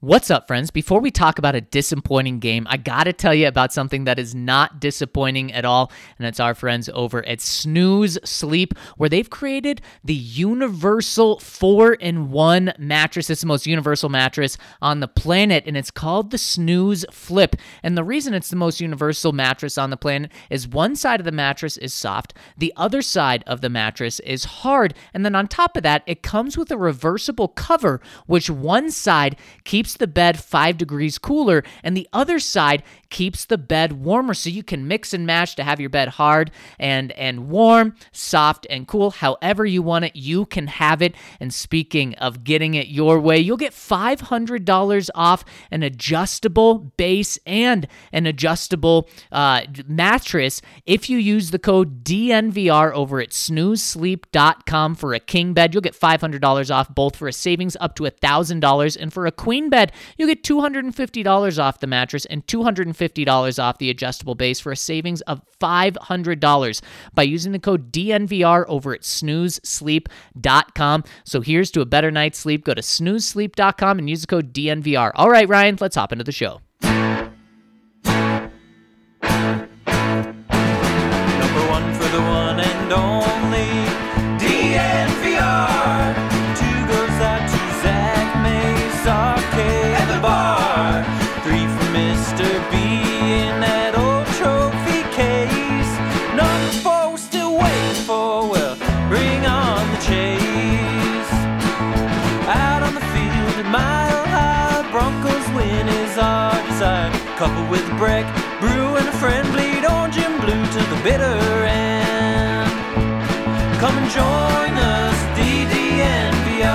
What's up, friends? Before we talk about a disappointing game, I gotta tell you about something that is not disappointing at all, and it's our friends over at Snooze Sleep, where they've created the universal four in one mattress. It's the most universal mattress on the planet, and it's called the Snooze Flip. And the reason it's the most universal mattress on the planet is one side of the mattress is soft, the other side of the mattress is hard, and then on top of that, it comes with a reversible cover, which one side keeps keeps the bed five degrees cooler, and the other side keeps the bed warmer. So you can mix and match to have your bed hard and and warm, soft and cool, however you want it. You can have it. And speaking of getting it your way, you'll get five hundred dollars off an adjustable base and an adjustable uh, mattress if you use the code DNVR over at snoozesleep.com for a king bed. You'll get five hundred dollars off both for a savings up to a thousand dollars, and for a queen bed bed, you get $250 off the mattress and $250 off the adjustable base for a savings of $500 by using the code DNVR over at snoozesleep.com. So here's to a better night's sleep. Go to snoozesleep.com and use the code DNVR. All right, Ryan, let's hop into the show. Couple with a brick, brew and a friend, bleed orange and blue to the bitter end. Come and join us, DDNVR.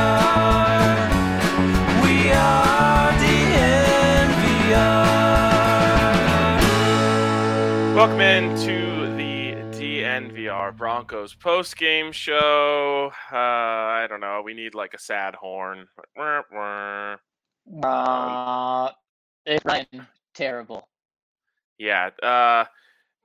We are DNVR. Welcome into the DNVR Broncos post game show. Uh, I don't know. We need like a sad horn. Uh, Ryan, terrible. Yeah, uh,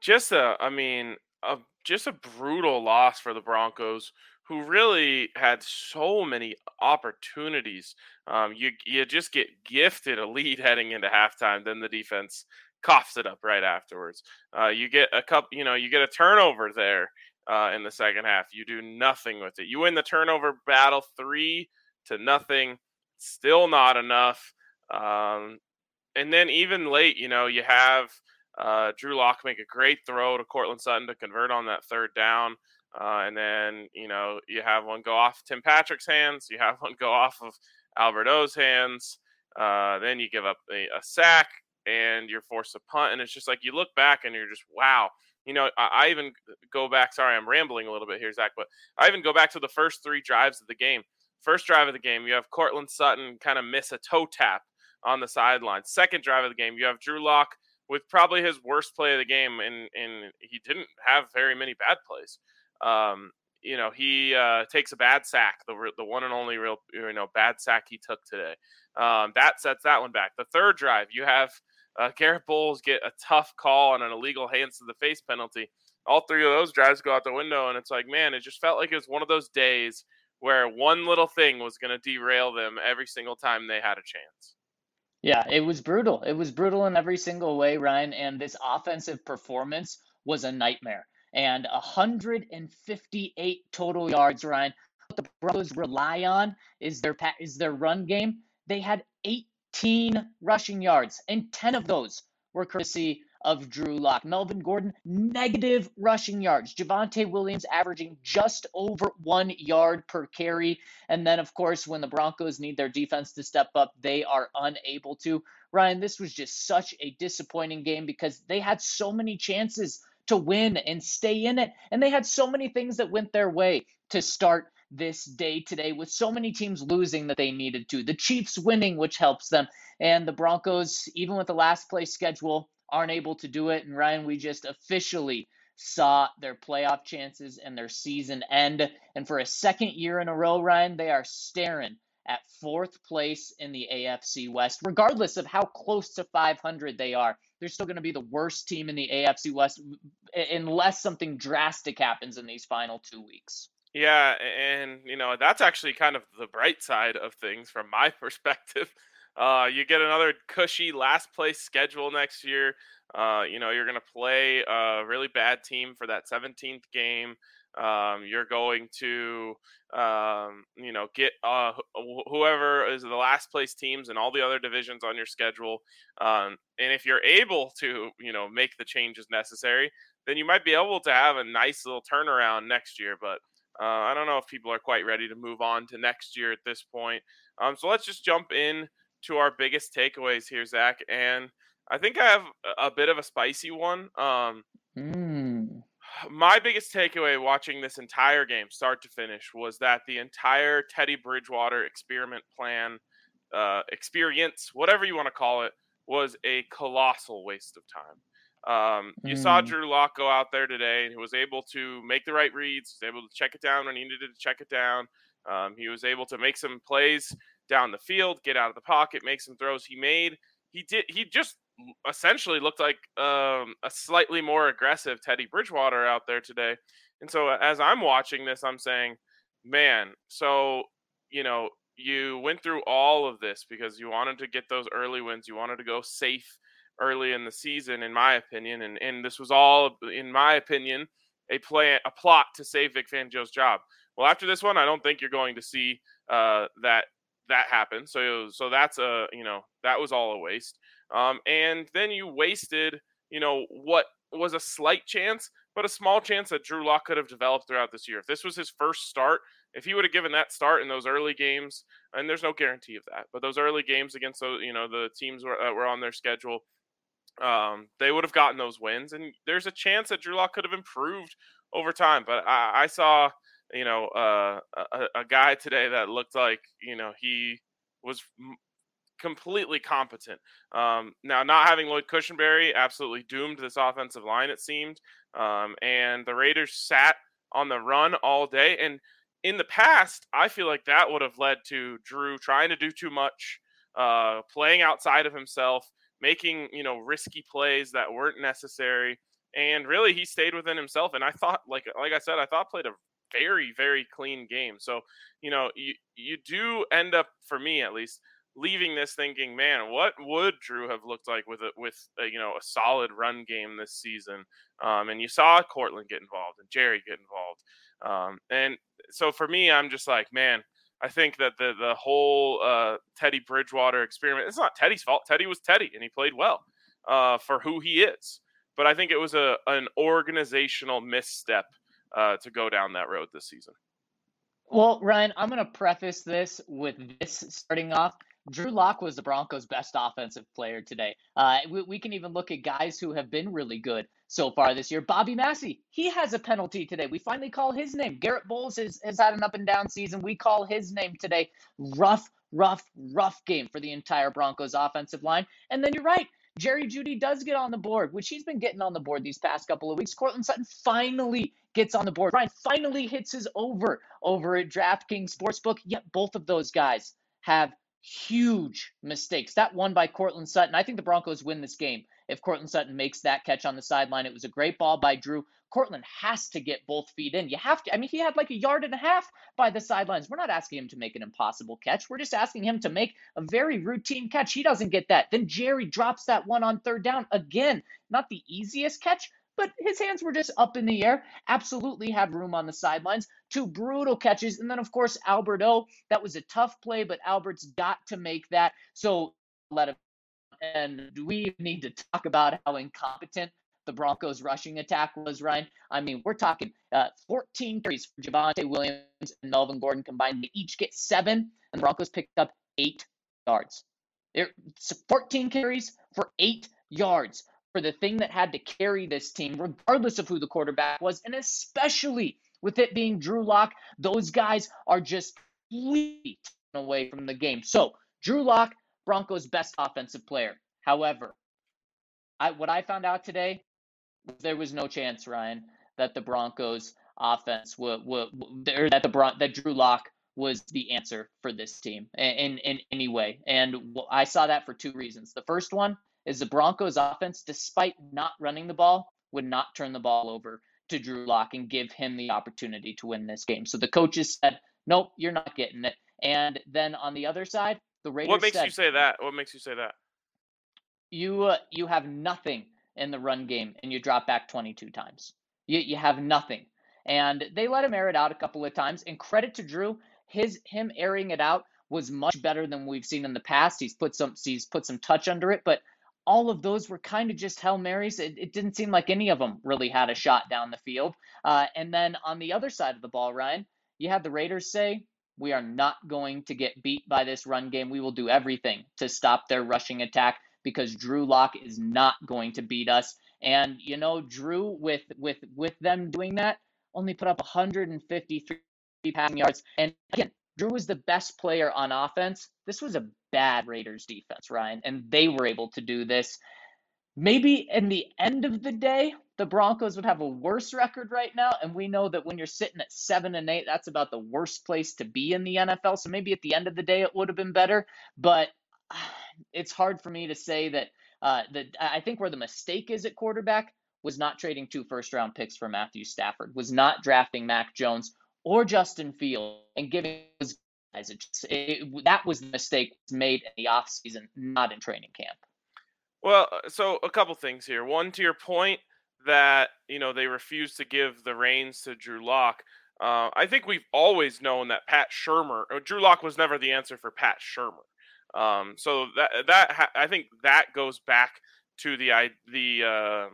just a, I mean, a, just a brutal loss for the Broncos, who really had so many opportunities. Um, you you just get gifted a lead heading into halftime, then the defense coughs it up right afterwards. Uh, you get a cup, you know, you get a turnover there uh, in the second half. You do nothing with it. You win the turnover battle three to nothing. Still not enough. Um, and then even late, you know, you have uh, Drew Lock make a great throw to Courtland Sutton to convert on that third down. Uh, and then, you know, you have one go off Tim Patrick's hands. You have one go off of Alberto's hands. Uh, then you give up a, a, sack and you're forced to punt. And it's just like you look back and you're just, wow. You know, I, I even go back. Sorry, I'm rambling a little bit here, Zach, but I even go back to the first three drives of the game. First drive of the game, you have Courtland Sutton kind of miss a toe tap on the sideline. Second drive of the game, you have Drew Lock with probably his worst play of the game, and and he didn't have very many bad plays. Um, you know, he uh, takes a bad sack, the the one and only real you know bad sack he took today. Um, that sets that one back. The third drive, you have uh, Garett Bolles get a tough call on an illegal hands to the face penalty. All three of those drives go out the window, and it's like, man, it just felt like it was one of those days where one little thing was going to derail them every single time they had a chance. Yeah, it was brutal. It was brutal in every single way, Ryan. And this offensive performance was a nightmare. And 158 total yards, Ryan. What the Broncos rely on is their is their run game. They had 18 rushing yards, and 10 of those were courtesy of Drew Lock. Melvin Gordon, negative rushing yards. Javonte Williams averaging just over one yard per carry. And then, of course, when the Broncos need their defense to step up, they are unable to. Ryan, this was just such a disappointing game because they had so many chances to win and stay in it. And they had so many things that went their way to start this day today with so many teams losing that they needed to. The Chiefs winning, which helps them. And the Broncos, even with the last place schedule, aren't able to do it. And Ryan, we just officially saw their playoff chances and their season end. And for a second year in a row, Ryan, they are staring at fourth place in the AFC West, regardless of how close to 500 they are. They're still going to be the worst team in the AFC West unless something drastic happens in these final two weeks. Yeah, and you know that's actually kind of the bright side of things from my perspective. Uh, you get another cushy last place schedule next year. Uh, you know, you're going to play a really bad team for that 17th game. Um, you're going to, um, you know, get uh, wh- whoever is the last place teams and all the other divisions on your schedule. Um, and if you're able to, you know, make the changes necessary, then you might be able to have a nice little turnaround next year. But uh, I don't know if people are quite ready to move on to next year at this point. Um, so let's just jump in to our biggest takeaways here, Zach. And I think I have a bit of a spicy one. Um, mm. My biggest takeaway watching this entire game, start to finish, was that the entire Teddy Bridgewater experiment plan, uh, experience, whatever you want to call it, was a colossal waste of time. Um, you mm. saw Drew Lock go out there today and he was able to make the right reads, was able to check it down when he needed to check it down. Um, he was able to make some plays down the field, get out of the pocket, make some throws. He made he did he just essentially looked like um, a slightly more aggressive Teddy Bridgewater out there today. And so as I'm watching this, I'm saying, man, so you know you went through all of this because you wanted to get those early wins. You wanted to go safe early in the season, in my opinion, and and this was all, in my opinion, a play a plot to save Vic Fangio's job. Well, after this one, I don't think you're going to see uh, that that happened. So so that's a you know that was all a waste. Um, and then you wasted you know what was a slight chance, but a small chance that Drew Lock could have developed throughout this year. If this was his first start, if he would have given that start in those early games, and there's no guarantee of that, but those early games against those you know the teams that were on their schedule, um, they would have gotten those wins, and there's a chance that Drew Lock could have improved over time. But I, I saw you know, uh, a, a, guy today that looked like, you know, he was completely competent. Um, now, not having Lloyd Cushenberry absolutely doomed this offensive line, it seemed. Um, and the Raiders sat on the run all day. And in the past, I feel like that would have led to Drew trying to do too much, uh, playing outside of himself, making, you know, risky plays that weren't necessary. And really, he stayed within himself. And I thought, like, like I said, I thought played a very very clean game. So you know you you do end up for me at least leaving this thinking, man, what would Drew have looked like with a, with a, you know a solid run game this season? Um, and you saw Courtland get involved and Jerry get involved, um, and so for me, I'm just like, man, I think that the the whole uh, Teddy Bridgewater experiment. It's not Teddy's fault. Teddy was Teddy, and he played well uh, for who he is. But I think it was a an organizational misstep uh, to go down that road this season. Well, Ryan, I'm going to preface this with this starting off. Drew Lock was the Broncos' best offensive player today. Uh, we, we, can even look at guys who have been really good so far this year. Bobby Massie, he has a penalty today. We finally call his name. Garett Bolles has, has had an up and down season. We call his name today. Rough, rough, rough game for the entire Broncos offensive line. And then you're right. Jerry Jeudy does get on the board, which he's been getting on the board these past couple of weeks. Courtland Sutton finally gets on the board. Ryan finally hits his over over at DraftKings Sportsbook. Yet both of those guys have huge mistakes. That one by Courtland Sutton. I think the Broncos win this game if Courtland Sutton makes that catch on the sideline. It was a great ball by Drew. Courtland has to get both feet in. You have to. I mean, he had like a yard and a half by the sidelines. We're not asking him to make an impossible catch. We're just asking him to make a very routine catch. He doesn't get that. Then Jerry drops that one on third down. Again, not the easiest catch, but his hands were just up in the air. Absolutely had room on the sidelines. Two brutal catches. And then, of course, Albert O. That was a tough play, but Albert's got to make that. So let him. And do we need to talk about how incompetent the Broncos rushing attack was, Ryan. I mean, we're talking uh, 14 carries for Javonte Williams and Melvin Gordon combined. They each get seven, and the Broncos picked up eight yards. They're 14 carries for eight yards for the thing that had to carry this team, regardless of who the quarterback was, and especially with it being Drew Lock. Those guys are just completely away from the game. So, Drew Lock, Broncos' best offensive player. However, I, what I found out today there was no chance, Ryan, that the Broncos offense would, would or that the Bron- that Drew Lock was the answer for this team in, in any way. And I saw that for two reasons. The first one is the Broncos offense, despite not running the ball, would not turn the ball over to Drew Lock and give him the opportunity to win this game. So the coaches said, nope, you're not getting it. And then on the other side, The Raiders. What makes said, you say that? What makes you say that? you uh, you have nothing in the run game and you drop back 22 times. You you have nothing. And they let him air it out a couple of times. And credit to Drew, his him airing it out was much better than we've seen in the past. He's put some he's put some touch under it, but all of those were kind of just Hail Marys. It, it didn't seem like any of them really had a shot down the field. Uh, and then on the other side of the ball, Ryan, you had the Raiders say, We are not going to get beat by this run game. We will do everything to stop their rushing attack because Drew Lock is not going to beat us. And you know, Drew with with with them doing that only put up 153 passing yards. And again, Drew was the best player on offense. This was a bad Raiders defense, Ryan, and they were able to do this. Maybe in the end of the day, the Broncos would have a worse record right now. And we know that when you're sitting at seven and eight, that's about the worst place to be in the NFL. So maybe at the end of the day, it would have been better. But it's hard for me to say that. Uh, that I think where the mistake is at quarterback was not trading two first round picks for Matthew Stafford, was not drafting Mac Jones or Justin Field and giving those guys. It it, that was the mistake made in the offseason, not in training camp. Well, uh, so a couple things here. One, to your point that you know they refused to give the reins to Drew Lock. Uh, I think we've always known that Pat Shurmur, uh, Drew Lock was never the answer for Pat Shurmur. Um, so that that I think that goes back to the the uh,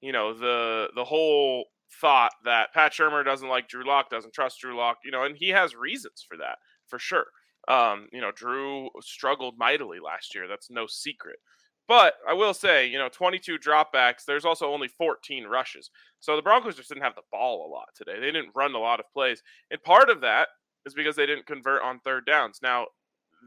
you know the the whole thought that Pat Shurmur doesn't like Drew Lock, doesn't trust Drew Lock, you know, and he has reasons for that for sure. Um, you know, Drew struggled mightily last year. That's no secret. But I will say, you know, 22 dropbacks, there's also only 14 rushes. So the Broncos just didn't have the ball a lot today. They didn't run a lot of plays. And part of that is because they didn't convert on third downs. Now,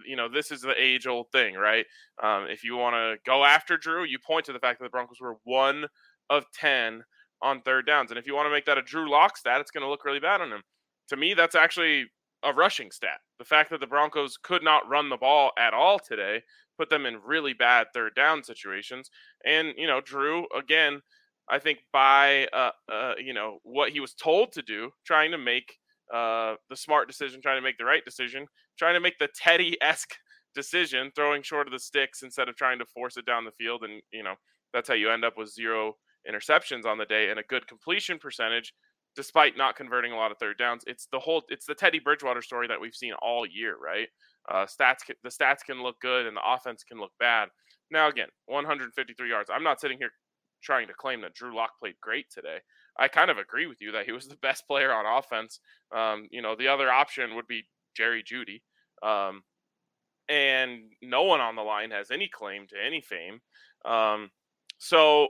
you know, this is the age old thing, right? Um, if you want to go after Drew, you point to the fact that the Broncos were one of 10 on third downs. And if you want to make that a Drew Lock stat, it's going to look really bad on him. To me, that's actually a rushing stat. The fact that the Broncos could not run the ball at all today put them in really bad third down situations. And, you know, Drew, again, I think by, uh, uh, you know, what he was told to do, trying to make uh, the smart decision, trying to make the right decision, trying to make the Teddy esque decision, throwing short of the sticks instead of trying to force it down the field. And, you know, that's how you end up with zero interceptions on the day and a good completion percentage despite not converting a lot of third downs. It's the whole it's the Teddy Bridgewater story that we've seen all year, right? Uh, stats the stats can look good and the offense can look bad. Now again, 153 yards. I'm not sitting here trying to claim that Drew Lock played great today. I kind of agree with you that he was the best player on offense. Um, you know, the other option would be Jerry Jeudy. Um, and no one on the line has any claim to any fame. Um, so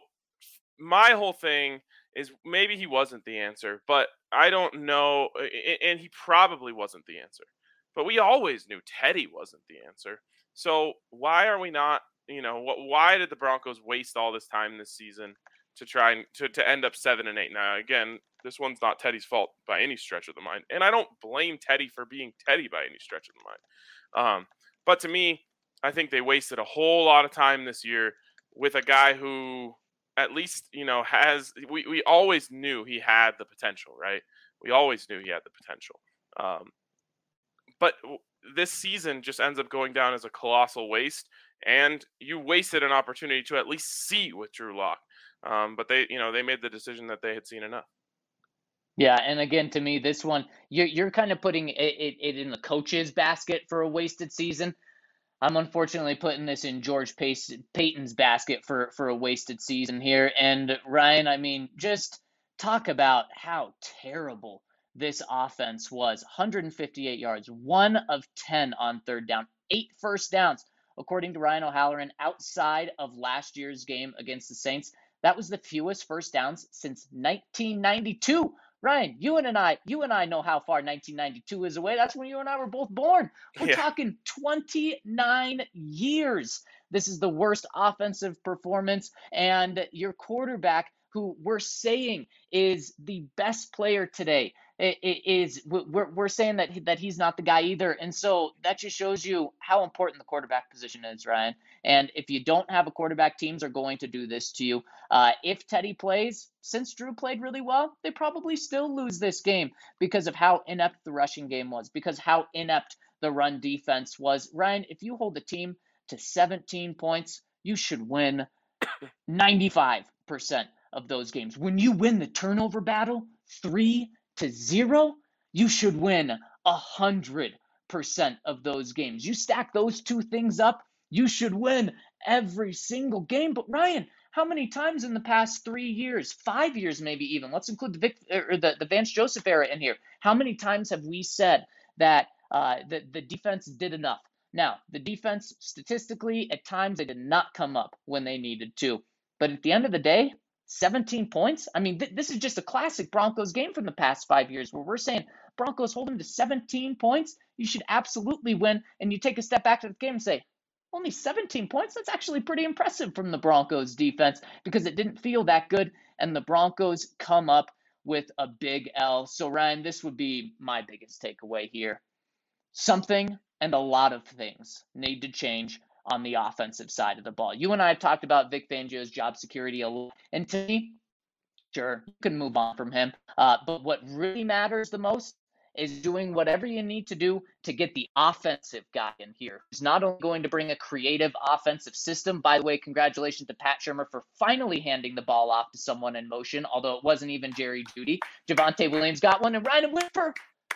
my whole thing is maybe he wasn't the answer, but I don't know. And he probably wasn't the answer. But we always knew Teddy wasn't the answer. So why are we not, you know, why did the Broncos waste all this time this season to try and to, to end up seven and eight? Now, again, this one's not Teddy's fault by any stretch of the mind. And I don't blame Teddy for being Teddy by any stretch of the mind. Um, but to me, I think they wasted a whole lot of time this year with a guy who at least you know has we, we always knew he had the potential right we always knew he had the potential um, but this season just ends up going down as a colossal waste and you wasted an opportunity to at least see with drew lock um, but they you know they made the decision that they had seen enough yeah, and again, to me, this one you're you're kind of putting it, it, it in the coach's basket for a wasted season. I'm unfortunately putting this in George Paton's basket for for a wasted season here. And Ryan, I mean, just talk about how terrible this offense was. 158 yards, one of 10 on third down, eight first downs, according to Ryan O'Halloran, outside of last year's game against the Saints. That was the fewest first downs since 1992 Ryan, you and I, you and I know how far 1992 is away. That's when you and I were both born. We're yeah. talking 29 years. This is the worst offensive performance, and your quarterback, who we're saying is the best player today, is we're, we're saying that that he's not the guy either, and so that just shows you how important the quarterback position is, Ryan. And if you don't have a quarterback, teams are going to do this to you. Uh, if Teddy plays, since Drew played really well, they probably still lose this game because of how inept the rushing game was, because how inept the run defense was. Ryan, if you hold the team to 17 points, you should win 95% of those games. When you win the turnover battle 3 to 0, you should win a 100% of those games. You stack those two things up, you should win every single game. But Ryan, how many times in the past three years, five years, maybe even, let's include the Vic, or the, the Vance Joseph era in here. How many times have we said that uh, the, the defense did enough? Now, the defense, statistically, at times they did not come up when they needed to. But at the end of the day, 17 points? I mean, th- this is just a classic Broncos game from the past five years where we're saying Broncos hold them to 17 points. You should absolutely win. And you take a step back to the game and say, only 17 points? That's actually pretty impressive from the Broncos defense because it didn't feel that good. And the Broncos come up with a big L. So, Ryan, this would be my biggest takeaway here. Something and a lot of things need to change on the offensive side of the ball. You and I have talked about Vic Fangio's job security a little, and to me, sure, you can move on from him. Uh, but what really matters the most is doing whatever you need to do to get the offensive guy in here who's not only going to bring a creative offensive system. By the way, congratulations to Pat Shurmur for finally handing the ball off to someone in motion, although it wasn't even Jerry Jeudy. Javonte Williams got one, and Ryan went for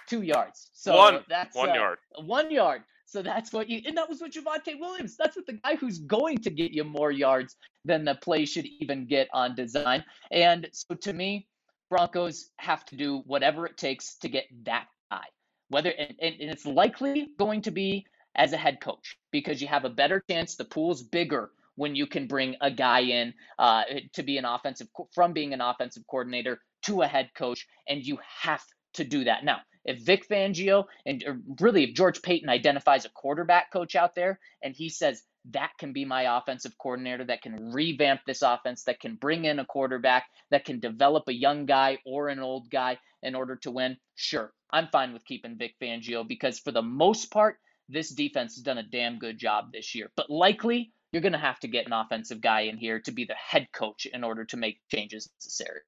two yards. So one, that's one uh, yard. One yard. So that's what you, and that was with Javonte Williams. That's what the guy who's going to get you more yards than the play should even get on design. And so to me, Broncos have to do whatever it takes to get that guy. Whether and, and it's likely going to be as a head coach because you have a better chance. The pool's bigger when you can bring a guy in uh, to be an offensive from being an offensive coordinator to a head coach, and you have to do that now. If Vic Fangio and really if George Paton identifies a quarterback coach out there and he says that can be my offensive coordinator that can revamp this offense, that can bring in a quarterback, that can develop a young guy or an old guy in order to win, sure, I'm fine with keeping Vic Fangio because for the most part, this defense has done a damn good job this year. But likely, you're going to have to get an offensive guy in here to be the head coach in order to make changes necessary.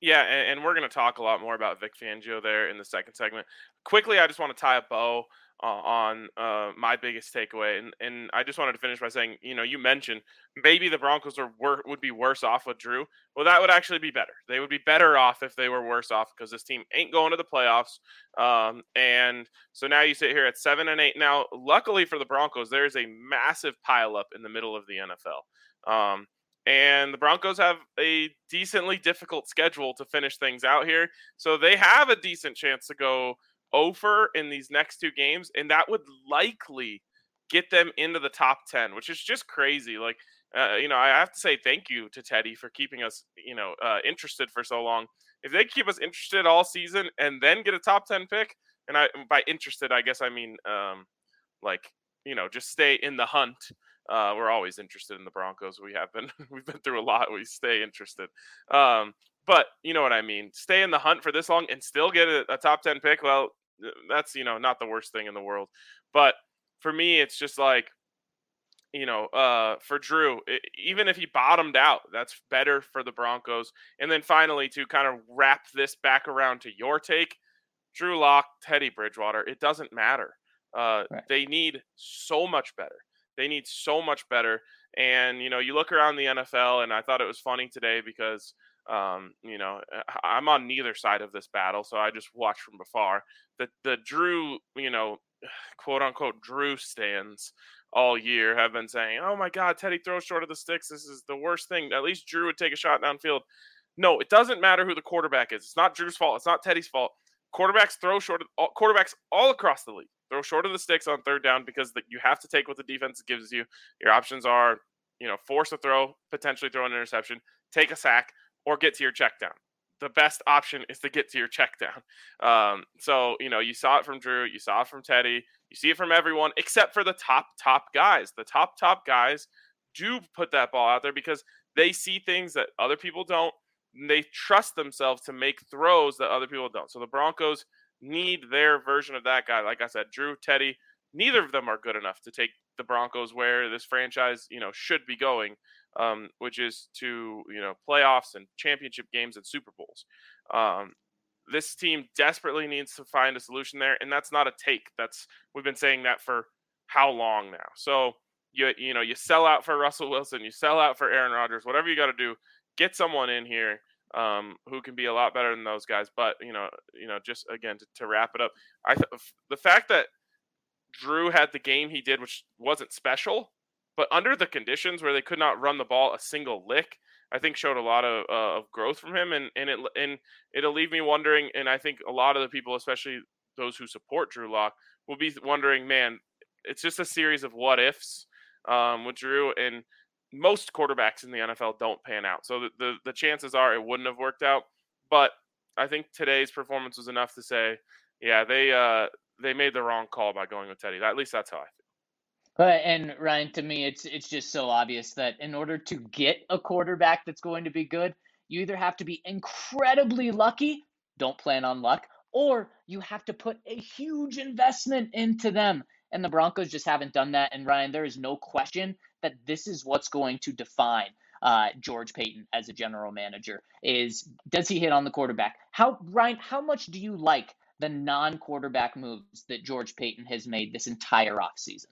Yeah, and, and we're going to talk a lot more about Vic Fangio there in the second segment. Quickly, I just want to tie a bow uh, on uh, my biggest takeaway, and and I just wanted to finish by saying, you know, you mentioned maybe the Broncos are wor- would be worse off with Drew. Well, that would actually be better. They would be better off if they were worse off because this team ain't going to the playoffs. Um, and so now you sit here at seven and eight. Now, luckily for the Broncos, there is a massive pileup in the middle of the NFL. Um, and the Broncos have a decently difficult schedule to finish things out here. So they have a decent chance to go over in these next two games, and that would likely get them into the top 10, which is just crazy. Like, uh, you know, I have to say thank you to Teddy for keeping us, you know, uh, interested for so long. If they keep us interested all season and then get a top 10 pick, and I by interested, I guess I mean um, like, you know, just stay in the hunt uh, we're always interested in the Broncos. We have been. We've been through a lot. We stay interested. Um, but you know what I mean. Stay in the hunt for this long and still get a, a top ten pick. Well, that's you know not the worst thing in the world. But for me, it's just like you know, uh, for Drew, it, even if he bottomed out, that's better for the Broncos. And then finally, to kind of wrap this back around to your take, Drew Lock, Teddy Bridgewater, it doesn't matter. Uh, right. They need so much better. They need so much better. And, you know, you look around the NFL, and I thought it was funny today because, um, you know, I'm on neither side of this battle, so I just watch from afar. The, the Drew, you know, quote unquote, Drew stands all year have been saying, oh my God, Teddy throws short of the sticks. This is the worst thing. At least Drew would take a shot downfield. No, it doesn't matter who the quarterback is. It's not Drew's fault. It's not Teddy's fault. Quarterbacks throw short. All, quarterbacks all across the league throw short of the sticks on third down because the, you have to take what the defense gives you. Your options are, you know, force a throw, potentially throw an interception, take a sack, or get to your check down. The best option is to get to your check down. Um, so, you know, you saw it from Drew, you saw it from Teddy, you see it from everyone except for the top, top guys. The top, top guys do put that ball out there because they see things that other people don't. And they trust themselves to make throws that other people don't. So the Broncos need their version of that guy. Like I said, Drew, Teddy, neither of them are good enough to take the Broncos where this franchise, you know, should be going, um, which is to you know playoffs and championship games and Super Bowls. Um, this team desperately needs to find a solution there, and that's not a take. That's we've been saying that for how long now. So you you know you sell out for Russell Wilson, you sell out for Aaron Rodgers, whatever you got to do, get someone in here um, who can be a lot better than those guys. But you know, you know, just again to, to wrap it up, I th- the fact that Drew had the game he did, which wasn't special, but under the conditions where they could not run the ball a single lick, I think showed a lot of, uh, of growth from him, and and it and it'll leave me wondering. And I think a lot of the people, especially those who support Drew Lock, will be wondering, man, it's just a series of what ifs um, with Drew, and most quarterbacks in the NFL don't pan out. So the, the, the chances are it wouldn't have worked out. But I think today's performance was enough to say, yeah, they uh, they made the wrong call by going with Teddy. At least that's how I feel. But and Ryan, to me, it's it's just so obvious that in order to get a quarterback that's going to be good, you either have to be incredibly lucky, don't plan on luck, or you have to put a huge investment into them. And the Broncos just haven't done that. And Ryan, there is no question that this is what's going to define uh, George Paton as a general manager. Is does he hit on the quarterback? How Ryan? How much do you like the non-quarterback moves that George Paton has made this entire offseason?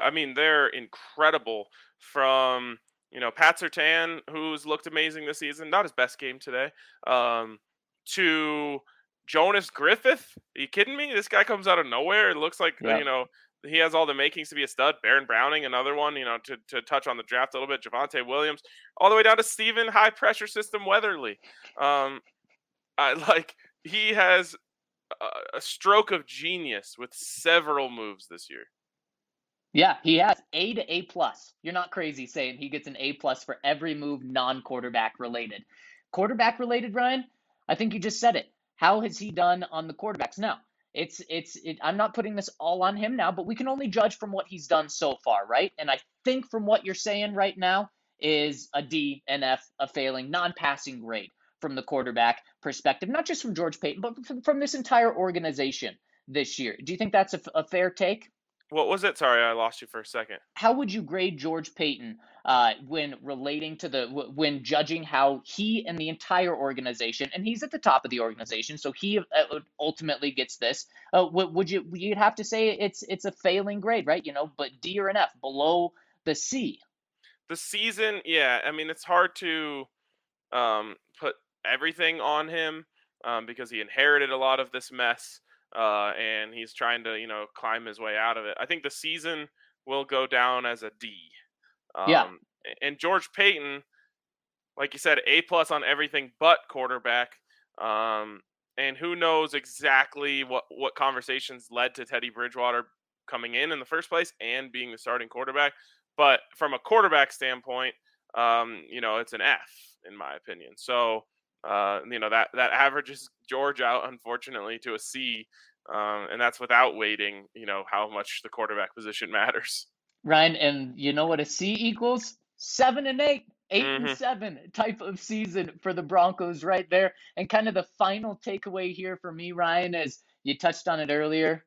I mean, they're incredible. From you know Pat Surtain, who's looked amazing this season, not his best game today, um, to Jonas Griffith. Are you kidding me? This guy comes out of nowhere. It looks like you know he has all the makings to be a stud. Baron Browning, another one, you know, to, to touch on the draft a little bit. Javonte Williams, all the way down to Stephen High Pressure System Weatherly. Um, I like he has a, a stroke of genius with several moves this year. Yeah, he has A to A plus. You're not crazy saying he gets an A plus for every move non-quarterback related. Quarterback related, Ryan. I think you just said it. How has he done on the quarterbacks? Now, it's it's it, I'm not putting this all on him now, but we can only judge from what he's done so far, right? And I think from what you're saying right now is a D and F, a failing non-passing grade from the quarterback perspective, not just from George Paton, but from, from this entire organization this year. Do you think that's a, a fair take? What was it? Sorry, I lost you for a second. How would you grade George Paton uh, when relating to the when judging how he and the entire organization, and he's at the top of the organization, so he uh, ultimately gets this. Uh, would you you'd have to say it's it's a failing grade, right? You know, but D or an F below the C. The season, yeah. I mean, it's hard to um, put everything on him um, because he inherited a lot of this mess uh, and he's trying to you know climb his way out of it. I think the season will go down as a D. Um, yeah. And George Paton, like you said, A plus on everything but quarterback. Um, and who knows exactly what what conversations led to Teddy Bridgewater coming in in the first place and being the starting quarterback. But from a quarterback standpoint, um, you know, it's an F in my opinion. So uh, you know that that averages George out unfortunately to a C, um, and that's without weighting you know how much the quarterback position matters. Ryan, and you know what a C equals? Seven and eight, eight mm-hmm. and seven type of season for the Broncos right there. And kind of the final takeaway here for me, Ryan, is you touched on it earlier.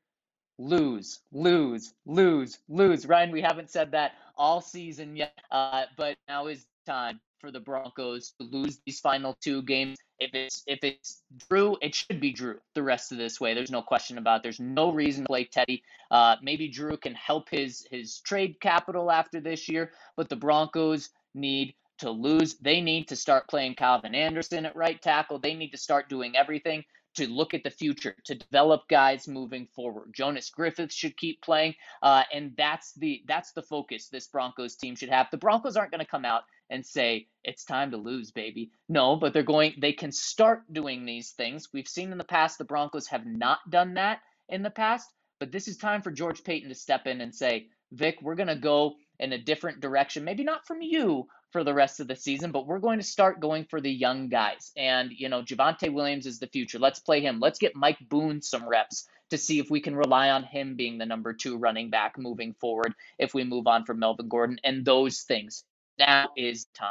Lose, lose, lose, lose. Ryan, we haven't said that all season yet, uh, but now is time for the Broncos to lose these final two games. If it's if it's Drew, it should be Drew the rest of this way. There's no question about. It. There's no reason to play Teddy. Uh, maybe Drew can help his his trade capital after this year, but the Broncos need to lose. They need to start playing Calvin Anderson at right tackle. They need to start doing everything to look at the future, to develop guys moving forward. Jonas Griffith should keep playing, uh, and that's the that's the focus this Broncos team should have. The Broncos aren't going to come out and say it's time to lose, baby. No, but they're going. They can start doing these things. We've seen in the past the Broncos have not done that in the past, but this is time for George Paton to step in and say, Vic, we're going to go in a different direction. Maybe not from you, for the rest of the season, but we're going to start going for the young guys. And, you know, Javonte Williams is the future. Let's play him. Let's get Mike Boone some reps to see if we can rely on him being the number two running back moving forward if we move on from Melvin Gordon and those things. Now is time.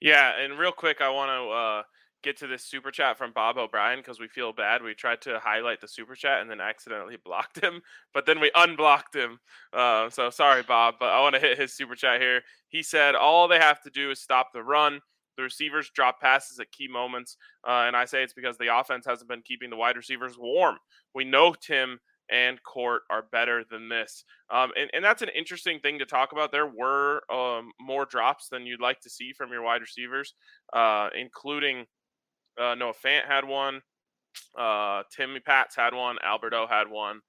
Yeah, and real quick, I want to uh, get to this super chat from Bob O'Brien because we feel bad. We tried to highlight the super chat and then accidentally blocked him, but then we unblocked him. Uh, so sorry, Bob, but I want to hit his super chat here. He said all they have to do is stop the run. the receivers drop passes at key moments, uh, and I say it's because the offense hasn't been keeping the wide receivers warm. We know Tim and Court are better than this. Um, and, and that's an interesting thing to talk about. There were um, more drops than you'd like to see from your wide receivers, uh, including uh, Noah Fant had one, uh, Timmy Pats had one, Alberto had one.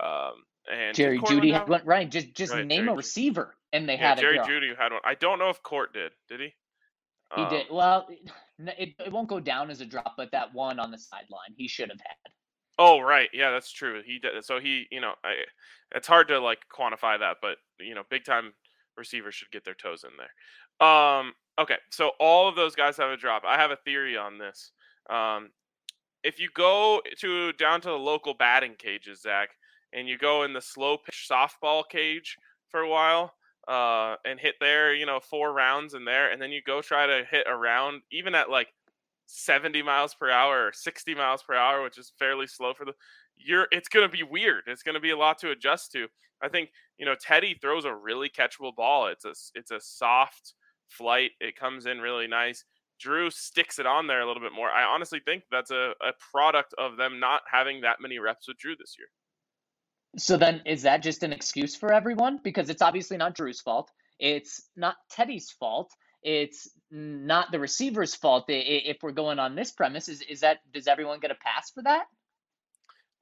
Um, and Jerry Jeudy had one. Right. Just just Right, name Jerry a receiver, and they yeah, had Jerry. Jeudy had one. I don't know if Court did. Did he? He Um, did well. It, it won't go down as a drop, but that one on the sideline, he should have had. Oh right, yeah, that's true. He did. So he, you know, I, it's hard to like quantify that, but you know, big time receivers should get their toes in there. Um, okay, so all of those guys have a drop. I have a theory on this. Um, if you go to down to the local batting cages, Zach, and you go in the slow pitch softball cage for a while, uh, and hit there, you know, four rounds in there, and then you go try to hit a round, even at like 70 miles per hour or 60 miles per hour, which is fairly slow for the you're it's going to be weird. It's going to be a lot to adjust to. I think, you know, Teddy throws a really catchable ball. It's a it's a soft flight. It comes in really nice. Drew sticks it on there a little bit more. I honestly think that's a, a product of them not having that many reps with Drew this year. So then, is that just an excuse for everyone? Because it's obviously not Drew's fault. It's not Teddy's fault. It's not the receiver's fault. If we're going on this premise, is is that does everyone get a pass for that?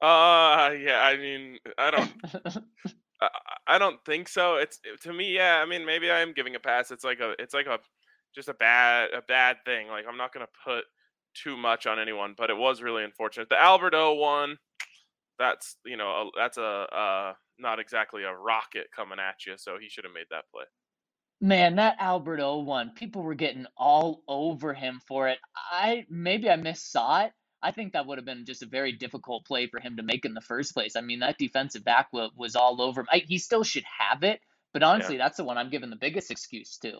Uh yeah, I mean, I don't I, I don't think so. It's to me, yeah. I mean, maybe I am giving a pass. It's like a, it's like a, just a bad, a bad thing. Like I'm not gonna put too much on anyone, but it was really unfortunate. The Alberto one, that's you know, a, that's a, uh, not exactly a rocket coming at you, so he should have made that play. Man, that Alberto one, people were getting all over him for it. I maybe I missaw it. I think that would have been just a very difficult play for him to make in the first place. I mean, that defensive back was, was all over him. I, he still should have it, but honestly, that's the one I'm giving the biggest excuse to.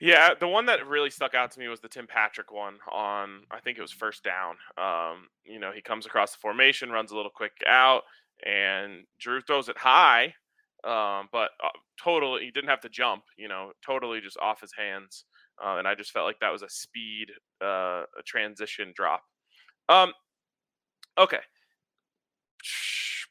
Yeah, the one that really stuck out to me was the Tim Patrick one on I think it was first down. Um, you know, he comes across the formation, runs a little quick out, and Drew throws it high, um, but uh, totally he didn't have to jump. You know, totally just off his hands, uh, and I just felt like that was a speed, uh, a transition drop. Um, okay.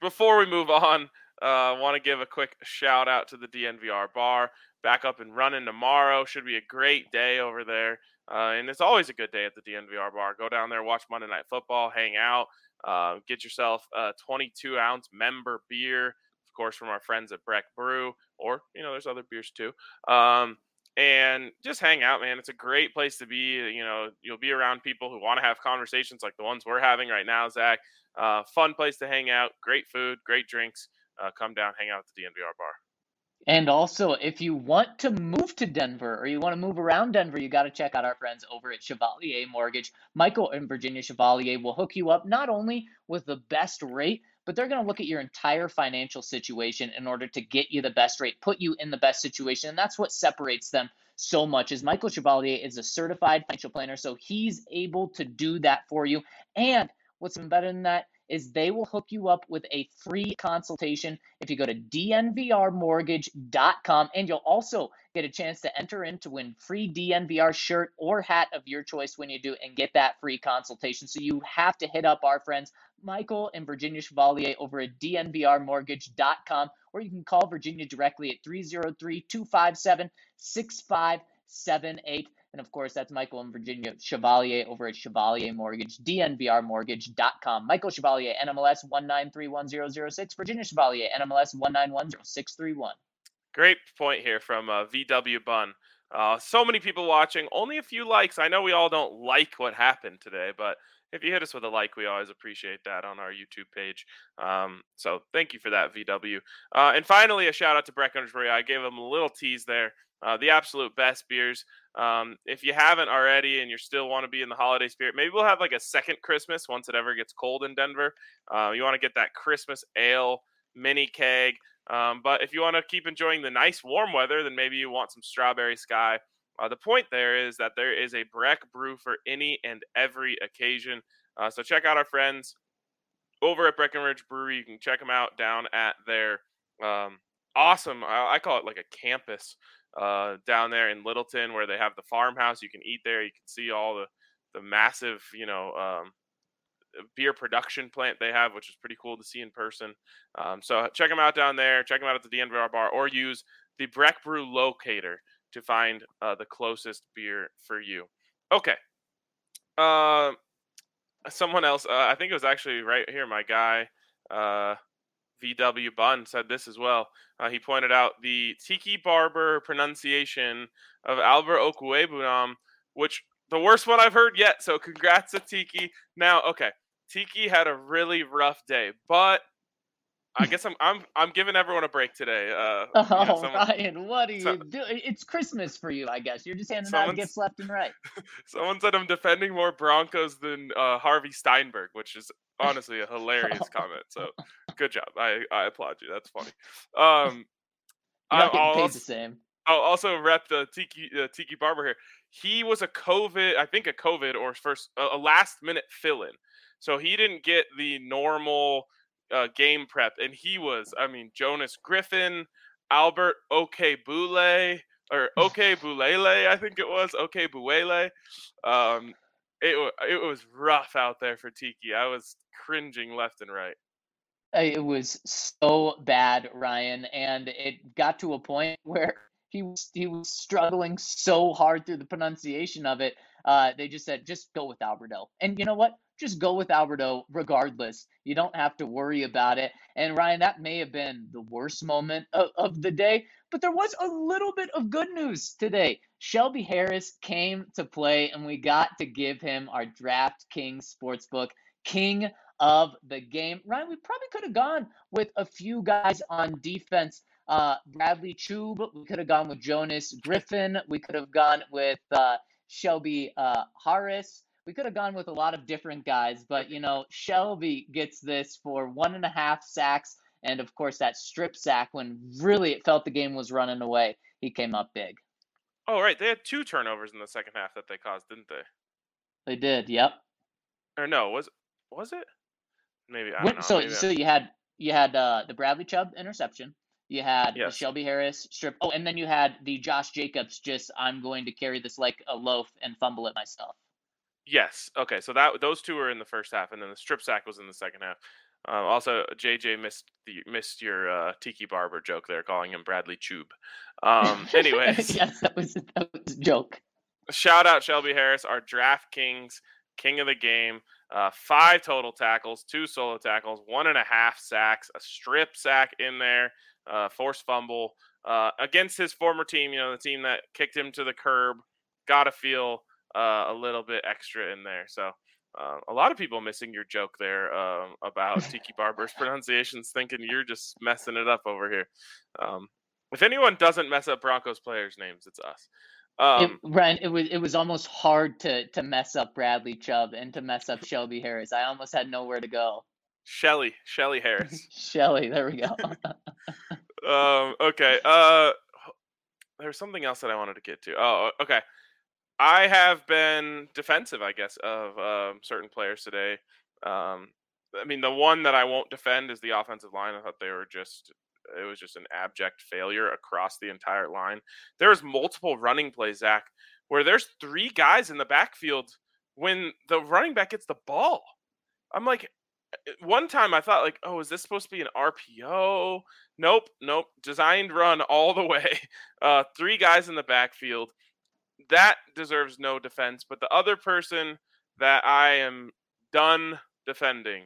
Before we move on, uh, want to give a quick shout out to the DNVR bar back up and running tomorrow. Should be a great day over there. Uh, and it's always a good day at the DNVR bar. Go down there, watch Monday Night Football, hang out, uh, get yourself a 22 ounce member beer, of course, from our friends at Breck Brew, or, you know, there's other beers too. Um, and just hang out, man. It's a great place to be. You know, you'll be around people who want to have conversations like the ones we're having right now, Zach. Uh, fun place to hang out. Great food, great drinks. Uh, come down, hang out at the DNVR bar. And also, if you want to move to Denver or you want to move around Denver, you got to check out our friends over at Chevalier Mortgage. Michael and Virginia Chevalier will hook you up not only with the best rate, but they're going to look at your entire financial situation in order to get you the best rate, put you in the best situation. And that's what separates them so much is Michael Chevalier is a certified financial planner, so he's able to do that for you. And what's even better than that is they will hook you up with a free consultation if you go to dnvrmortgage.com and you'll also get a chance to enter in to win free DNVR shirt or hat of your choice when you do and get that free consultation. So you have to hit up our friends Michael and Virginia Chevalier over at dnvrmortgage.com or you can call Virginia directly at 303-257-6578. And of course, that's Michael and Virginia Chevalier over at Chevalier Mortgage, DNVRmortgage.com. Michael Chevalier, NMLS 1931006. Virginia Chevalier, NMLS 1910631. Great point here from uh, VW Bun. Uh, so many people watching, only a few likes. I know we all don't like what happened today, but if you hit us with a like, we always appreciate that on our YouTube page. Um, so thank you for that, VW. Uh, and finally, a shout out to Breckenridge Brewery. I gave them a little tease there. Uh, the absolute best beers. Um, if you haven't already and you still want to be in the holiday spirit, maybe we'll have like a second Christmas once it ever gets cold in Denver. Uh, you want to get that Christmas ale mini keg. Um, but if you want to keep enjoying the nice warm weather, then maybe you want some strawberry sky. Uh, the point there is that there is a Breck brew for any and every occasion. Uh, so check out our friends over at Breckenridge Brewery. You can check them out down at their um, awesome, I, I call it like a campus uh, down there in Littleton where they have the farmhouse. You can eat there. You can see all the the massive, you know, um, beer production plant they have, which is pretty cool to see in person. Um, so check them out down there. Check them out at the DNVR bar, or use the Breck Brew locator to find uh, the closest beer for you. Okay. Uh, someone else, uh, I think it was actually right here, my guy, uh, VW Bun, said this as well. Uh, he pointed out the Tiki Barber pronunciation of Albert Okwuegbunam, which the worst one I've heard yet. So congrats to Tiki. Now, okay, Tiki had a really rough day, but I guess I'm I'm I'm giving everyone a break today. Uh, oh, you know, someone, Ryan, what are you doing? It's Christmas for you, I guess. You're just handing out gifts left and right. Someone said I'm defending more Broncos than uh, Harvey Steinberg, which is honestly a hilarious comment. So good job. I, I applaud you. That's funny. Um, getting paid the same. I'll also rep the Tiki uh, Tiki Barber here. He was a COVID, I think a COVID or first a last minute fill in, so he didn't get the normal uh, game prep, and he was, I mean, Jonas Griffin, Albert Okebule, or Okebulele, I think it was Okebuele. Um, it it was rough out there for Tiki. I was cringing left and right. It was so bad, Ryan, and it got to a point where he was he was struggling so hard through the pronunciation of it. Uh, they just said, just go with Alberto. And you know what? just go with Alberto regardless. You don't have to worry about it. And Ryan, that may have been the worst moment of, of the day, but there was a little bit of good news today. Shelby Harris came to play, and we got to give him our DraftKings Sportsbook King of the game. Ryan, we probably could have gone with a few guys on defense. Uh, Bradley Chubb, we could have gone with Jonas Griffith, we could have gone with uh, Shelby uh, Harris. We could have gone with a lot of different guys, but you know, Shelby gets this for one and a half sacks, and of course that strip sack when really it felt the game was running away. He came up big. Oh right, they had two turnovers in the second half that they caused, didn't they? They did. Yep. Or no, was was it? Maybe I don't know. So Maybe so you had you had uh, the Bradley Chubb interception. You had yes. the Shelby Harris strip. Oh, and then you had the Josh Jacobs. Just I'm going to carry this like a loaf and fumble it myself. Yes. Okay. So that those two were in the first half, and then the strip sack was in the second half. Um, also, JJ missed the missed your uh, Tiki Barber joke there, calling him Bradley Chubb. Um, anyways, yes, that was that was a joke. Shout out Shelby Harris, our DraftKings king of the game. Uh, five total tackles, two solo tackles, one and a half sacks, a strip sack in there, uh, forced fumble uh, against his former team. You know, the team that kicked him to the curb. Got to feel uh, a little bit extra in there. So uh, a lot of people missing your joke there um, about Tiki Barber's pronunciations, thinking you're just messing it up over here. Um, if anyone doesn't mess up Broncos players' names, it's us. Um, it, Ryan, it was it was almost hard to to mess up Bradley Chubb and to mess up Shelby Harris. I almost had nowhere to go. Shelly, Shelly Harris. Shelly, there we go. um, okay. Uh, there's something else that I wanted to get to. Oh, okay. I have been defensive, I guess, of um, certain players today. Um, I mean, the one that I won't defend is the offensive line. I thought they were just it was just an abject failure across the entire line. There's multiple running plays, Zach, where there's three guys in the backfield when the running back gets the ball. I'm like, eh, one time I thought like, oh, is this supposed to be an RPO? Nope, nope. Designed run all the way. Uh, three guys in the backfield that deserves no defense. But the other person that I am done defending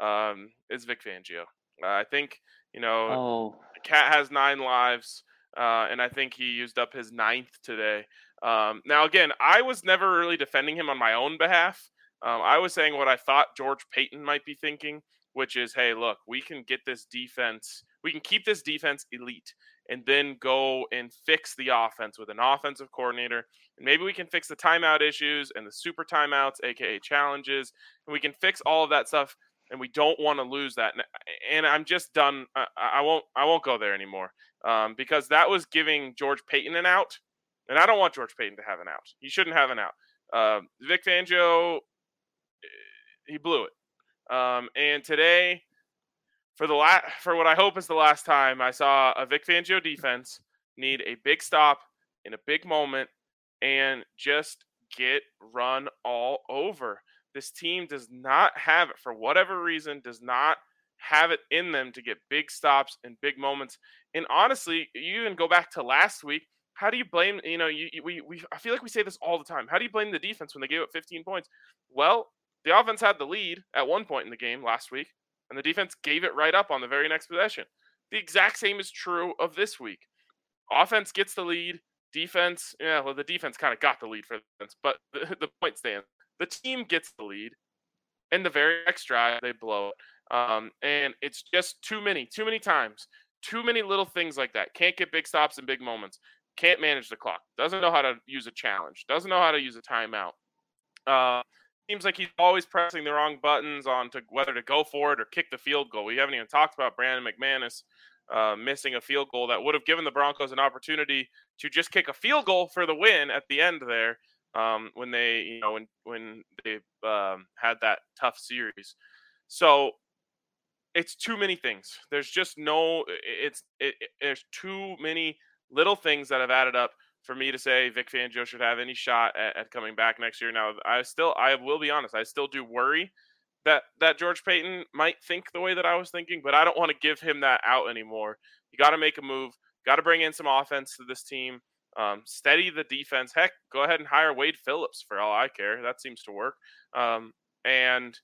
um, is Vic Fangio. Uh, I think you know, oh. Cat has nine lives, uh, and I think he used up his ninth today. Um, now, again, I was never really defending him on my own behalf. Um, I was saying what I thought George Paton might be thinking, which is, hey, look, we can get this defense, we can keep this defense elite and then go and fix the offense with an offensive coordinator. And maybe we can fix the timeout issues and the super timeouts, aka challenges, and we can fix all of that stuff. And we don't want to lose that. And I'm just done. I, won't. I won't go there anymore um, because that was giving George Paton an out, and I don't want George Paton to have an out. He shouldn't have an out. Uh, Vic Fangio, eh, he blew it. Um, and today, for the last for what I hope is the last time I saw a Vic Fangio defense need a big stop in a big moment and just get run all over. This team does not have it for whatever reason, does not have it in them to get big stops and big moments. And honestly, you even go back to last week. How do you blame, you know, you, we, we, I feel like we say this all the time. How do you blame the defense when they gave up 15 points? Well, the offense had the lead at one point in the game last week, and the defense gave it right up on the very next possession. The exact same is true of this week. Offense gets the lead, defense, yeah, well, the defense kind of got the lead for defense, but the, the point stands. The team gets the lead, and the very next drive they blow it. Um, and it's just too many, too many times, too many little things like that. Can't get big stops and big moments. Can't manage the clock. Doesn't know how to use a challenge. Doesn't know how to use a timeout. Uh, seems like he's always pressing the wrong buttons on to whether to go for it or kick the field goal. We haven't even talked about Brandon McManus uh, missing a field goal that would have given the Broncos an opportunity to just kick a field goal for the win at the end there um, when they, you know, when when they um, had that tough series. So it's too many things. There's just no. It's it, it, there's too many little things that have added up for me to say Vic Fangio should have any shot at, at coming back next year. Now, I still, I will be honest, I still do worry that that George Paton might think the way that I was thinking, but I don't want to give him that out anymore. You got to make a move. Got to bring in some offense to this team. Um, steady the defense. Heck, go ahead and hire Wade Phillips for all I care. That seems to work. Um, and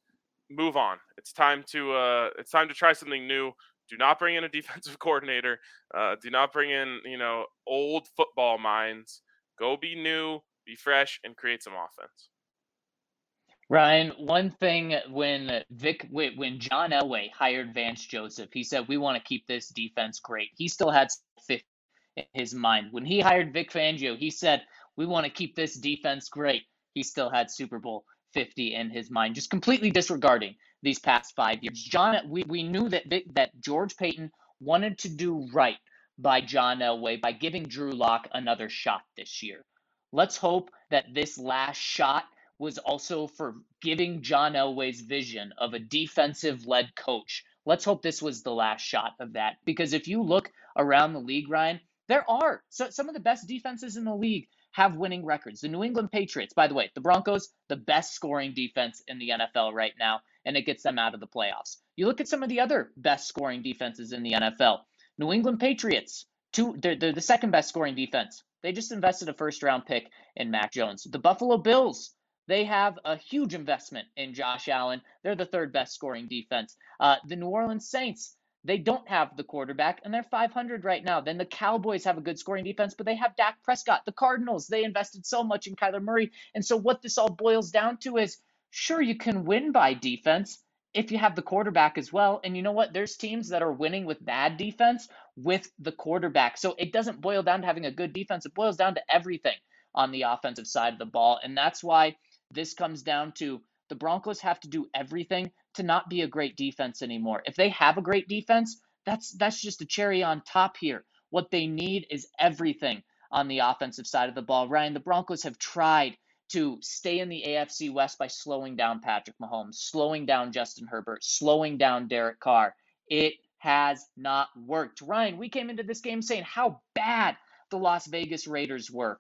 move on. It's time to uh, it's time to try something new. Do not bring in a defensive coordinator. Uh, do not bring in you know old football minds. Go be new, be fresh, and create some offense. Ryan, one thing when Vic when John Elway hired Vance Joseph, he said we want to keep this defense great. He still had 50 in his mind. When he hired Vic Fangio, he said we want to keep this defense great. He still had Super Bowl 50 in his mind, just completely disregarding these past 5 years. John we, we knew that Vic, that George Paton wanted to do right by John Elway by giving Drew Lock another shot this year. Let's hope that this last shot was also for giving John Elway's vision of a defensive led coach. Let's hope this was the last shot of that. Because if you look around the league, Ryan, there are so, some of the best defenses in the league have winning records. The New England Patriots, by the way, the Broncos, the best scoring defense in the NFL right now, and it gets them out of the playoffs. You look at some of the other best scoring defenses in the NFL. New England Patriots, two, they're, they're the second best scoring defense. They just invested a first round pick in Mac Jones. The Buffalo Bills, they have a huge investment in Josh Allen. They're the third best scoring defense. Uh, the New Orleans Saints, they don't have the quarterback, and they're 500 right now. Then the Cowboys have a good scoring defense, but they have Dak Prescott. The Cardinals, they invested so much in Kyler Murray. And so what this all boils down to is sure, you can win by defense if you have the quarterback as well. And you know what? There's teams that are winning with bad defense with the quarterback. So it doesn't boil down to having a good defense, it boils down to everything on the offensive side of the ball. And that's why this comes down to the Broncos have to do everything to not be a great defense anymore. If they have a great defense, that's that's just a cherry on top here. What they need is everything on the offensive side of the ball. Ryan, the Broncos have tried to stay in the AFC West by slowing down Patrick Mahomes, slowing down Justin Herbert, slowing down Derek Carr. It has not worked. Ryan, we came into this game saying how bad the Las Vegas Raiders were,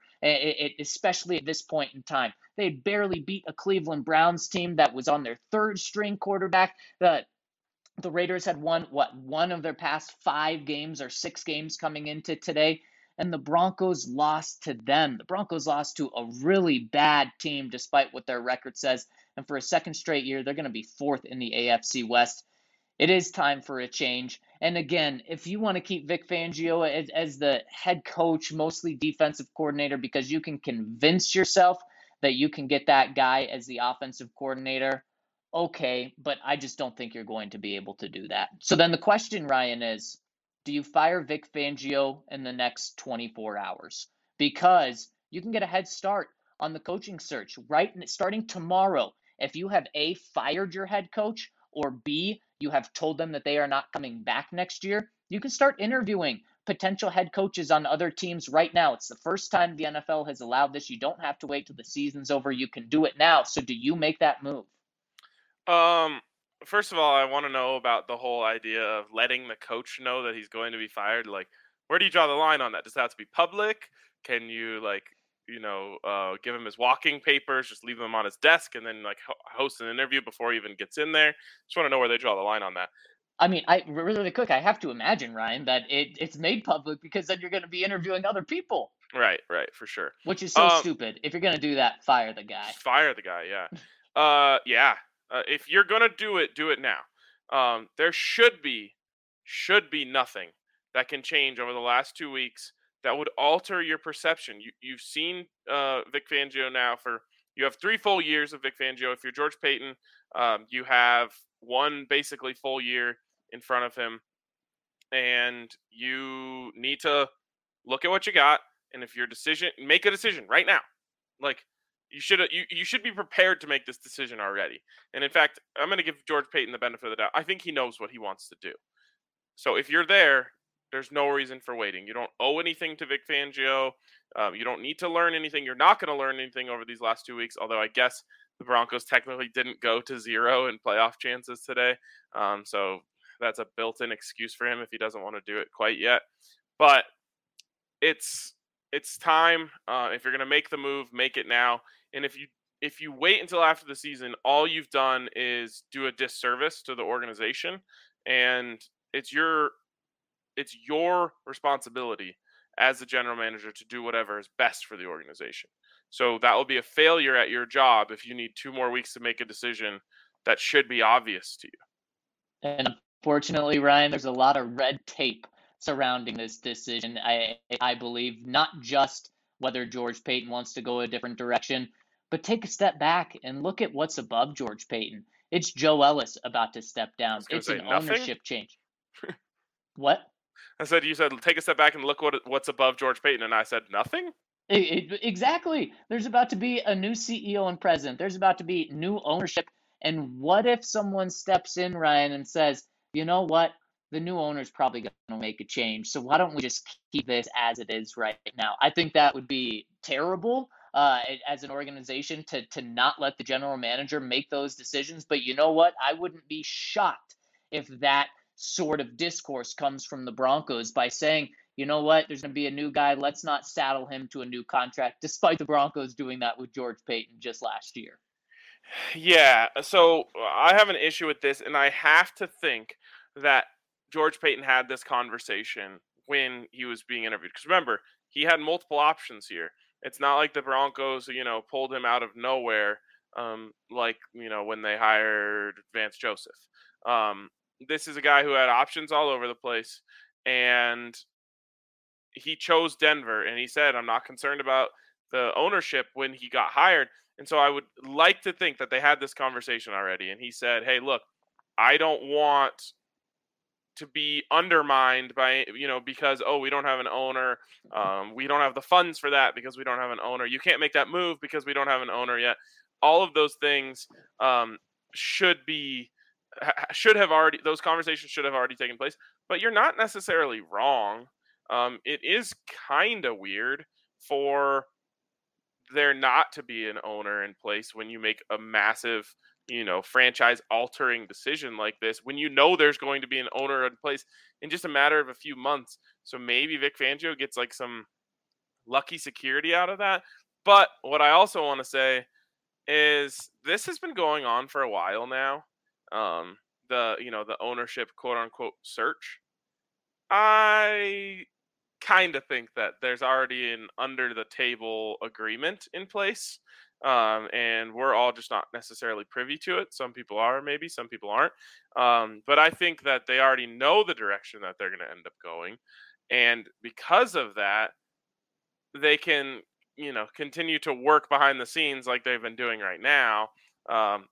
especially at this point in time. They barely beat a Cleveland Browns team that was on their third string quarterback. The the Raiders had won what one of their past five games or six games coming into today, and the Broncos lost to them. The Broncos lost to a really bad team, despite what their record says. And for a second straight year, they're going to be fourth in the AFC West. It is time for a change. And again, if you want to keep Vic Fangio as, as, the head coach, mostly defensive coordinator, because you can convince yourself that you can get that guy as the offensive coordinator, okay, but I just don't think you're going to be able to do that. So then the question, Ryan, is do you fire Vic Fangio in the next 24 hours? Because you can get a head start on the coaching search right starting tomorrow. If you have A, fired your head coach, or B, you have told them that they are not coming back next year, you can start interviewing potential head coaches on other teams right now. It's the first time the NFL has allowed this. You don't have to wait till the season's over. You can do it now. So do you make that move? Um first of all, I want to know about the whole idea of letting the coach know that he's going to be fired like where do you draw the line on that? Does that have to be public? Can you like you know uh, give him his walking papers, just leave them on his desk, and then like host an interview before he even gets in there? Just want to know where they draw the line on that. I mean, I really quick. I have to imagine Ryan that it, it's made public because then you're going to be interviewing other people. Right, right, for sure. Which is so um, stupid. If you're going to do that, fire the guy. Fire the guy. Yeah. uh, yeah. Uh, if you're going to do it, do it now. Um, there should be, should be nothing that can change over the last two weeks that would alter your perception. You, you've seen uh, Vic Fangio now for you have three full years of Vic Fangio. If you're George Paton, um, you have one basically full year in front of him, and you need to look at what you got. And if your decision, make a decision right now. Like you should you, you should be prepared to make this decision already. And in fact, I'm going to give George Paton the benefit of the doubt. I think he knows what he wants to do. So if you're there, there's no reason for waiting. You don't owe anything to Vic Fangio. Um, you don't need to learn anything. You're not going to learn anything over these last two weeks. Although I guess the Broncos technically didn't go to zero in playoff chances today. Um, so that's a built-in excuse for him if he doesn't want to do it quite yet. But it's it's time. Uh, if you're going to make the move, make it now. And if you if you wait until after the season, all you've done is do a disservice to the organization, and it's your it's your responsibility as the general manager to do whatever is best for the organization. So that will be a failure at your job if you need two more weeks to make a decision that should be obvious to you. And unfortunately, Ryan, there's a lot of red tape surrounding this decision. I I believe not just whether George Paton wants to go a different direction, but take a step back and look at what's above George Paton. It's Joe Ellis about to step down. It's an nothing? ownership change. what? I said you said take a step back and look what what's above George Paton, and I said nothing. It, it, exactly. There's about to be a new CEO and president. There's about to be new ownership. And what if someone steps in, Ryan, and says, you know what? The new owner's probably going to make a change. So why don't we just keep this as it is right now? I think that would be terrible uh, as an organization to to not let the general manager make those decisions. But you know what? I wouldn't be shocked if that sort of discourse comes from the Broncos by saying, you know what, there's going to be a new guy. Let's not saddle him to a new contract, despite the Broncos doing that with George Paton just last year. Yeah. So I have an issue with this, and I have to think that George Paton had this conversation when he was being interviewed. Because remember, he had multiple options here. It's not like the Broncos, you know, pulled him out of nowhere, um, like you know when they hired Vance Joseph. Um, this is a guy who had options all over the place, and he chose Denver. And he said, "I'm not concerned about the ownership when he got hired." And so I would like to think that they had this conversation already. And he said, "Hey, look, I don't want to be undermined by you know because oh we don't have an owner um, we don't have the funds for that because we don't have an owner you can't make that move because we don't have an owner yet all of those things um, should be should have already those conversations should have already taken place but you're not necessarily wrong. Um, it is kind of weird for there not to be an owner in place when you make a massive you know franchise altering decision like this when you know there's going to be an owner in place in just a matter of a few months. So maybe Vic Fangio gets like some lucky security out of that. But what I also want to say is this has been going on for a while now um, the you know the ownership quote unquote search. I kind of think that there's already an under the table agreement in place. Um, and we're all just not necessarily privy to it. Some people are, maybe some people aren't. Um, but I think that they already know the direction that they're going to end up going, and because of that, they can, you know, continue to work behind the scenes like they've been doing right now. Um,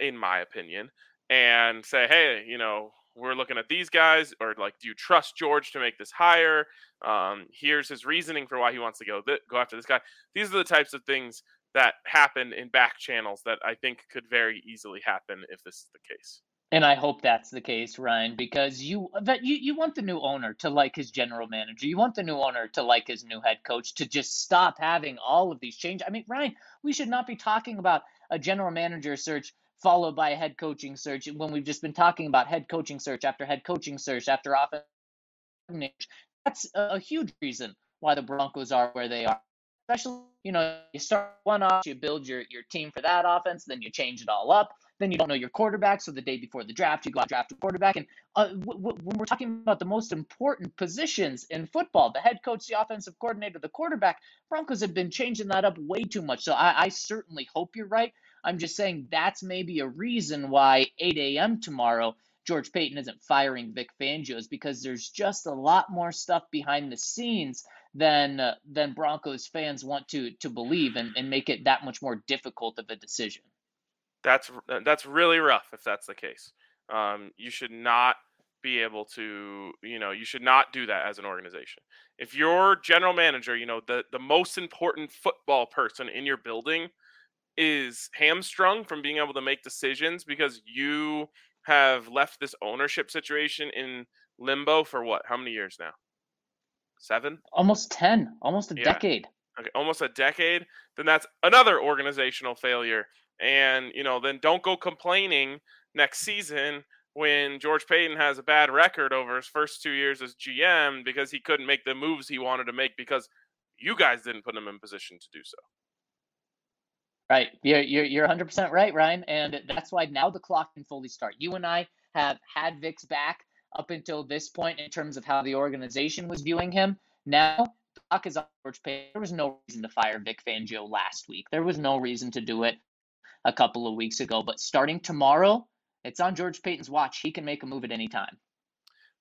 in my opinion, and say, hey, you know, we're looking at these guys, or like, do you trust George to make this hire? Um, here's his reasoning for why he wants to go th- go after this guy. These are the types of things that happen in back channels that I think could very easily happen if this is the case. And I hope that's the case, Ryan, because you that you, you want the new owner to like his general manager. You want the new owner to like his new head coach to just stop having all of these changes. I mean, Ryan, we should not be talking about a general manager search followed by a head coaching search when we've just been talking about head coaching search after head coaching search after offense that's a huge reason why the Broncos are where they are. Especially, you know, you start one off, you build your, your team for that offense, then you change it all up. Then you don't know your quarterback. So the day before the draft, you go out draft a quarterback. And uh, w- w- when we're talking about the most important positions in football, the head coach, the offensive coordinator, the quarterback, Broncos have been changing that up way too much. So I, I certainly hope you're right. I'm just saying that's maybe a reason why 8 a.m. tomorrow George Paton isn't firing Vic Fangio is because there's just a lot more stuff behind the scenes than uh, than Broncos fans want to to believe and, and make it that much more difficult of a decision. That's that's really rough if that's the case. Um, you should not be able to, you know, you should not do that as an organization. If your general manager, you know, the the most important football person in your building is hamstrung from being able to make decisions because you have left this ownership situation in limbo for what? How many years now? Seven? Almost 10, almost a yeah. decade. Okay, almost a decade. Then that's another organizational failure. And, you know, then don't go complaining next season when George Paton has a bad record over his first two years as GM because he couldn't make the moves he wanted to make because you guys didn't put him in position to do so. Right. You're, you're, you're 100% right, Ryan. And that's why now the clock can fully start. You and I have had Vic's back up until this point in terms of how the organization was viewing him. Now, the clock is on George Paton. There was no reason to fire Vic Fangio last week. There was no reason to do it a couple of weeks ago. But starting tomorrow, it's on George Paton's watch. He can make a move at any time.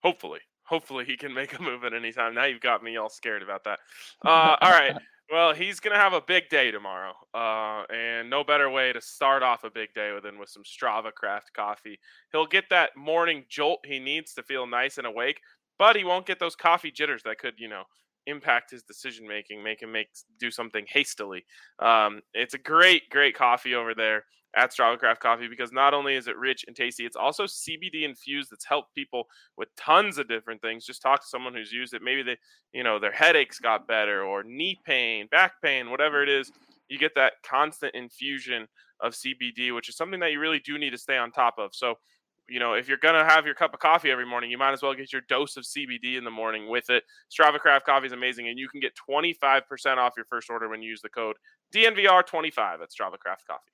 Hopefully. Hopefully he can make a move at any time. Now you've got me all scared about that. Uh, all right. Well, he's gonna have a big day tomorrow, uh, and no better way to start off a big day than with some Strava Craft coffee. He'll get that morning jolt he needs to feel nice and awake, but he won't get those coffee jitters that could, you know, impact his decision making, make him make do something hastily. Um, it's a great, great coffee over there at Strava Coffee because not only is it rich and tasty, it's also CBD infused. That's helped people with tons of different things. Just talk to someone who's used it. Maybe they, you know, their headaches got better or knee pain, back pain, whatever it is. You get that constant infusion of CBD, which is something that you really do need to stay on top of. So, you know, if you're gonna have your cup of coffee every morning, you might as well get your dose of CBD in the morning with it. Strava Craft Coffee is amazing, and you can get 25% off your first order when you use the code DNVR25 at Strava Craft Coffee.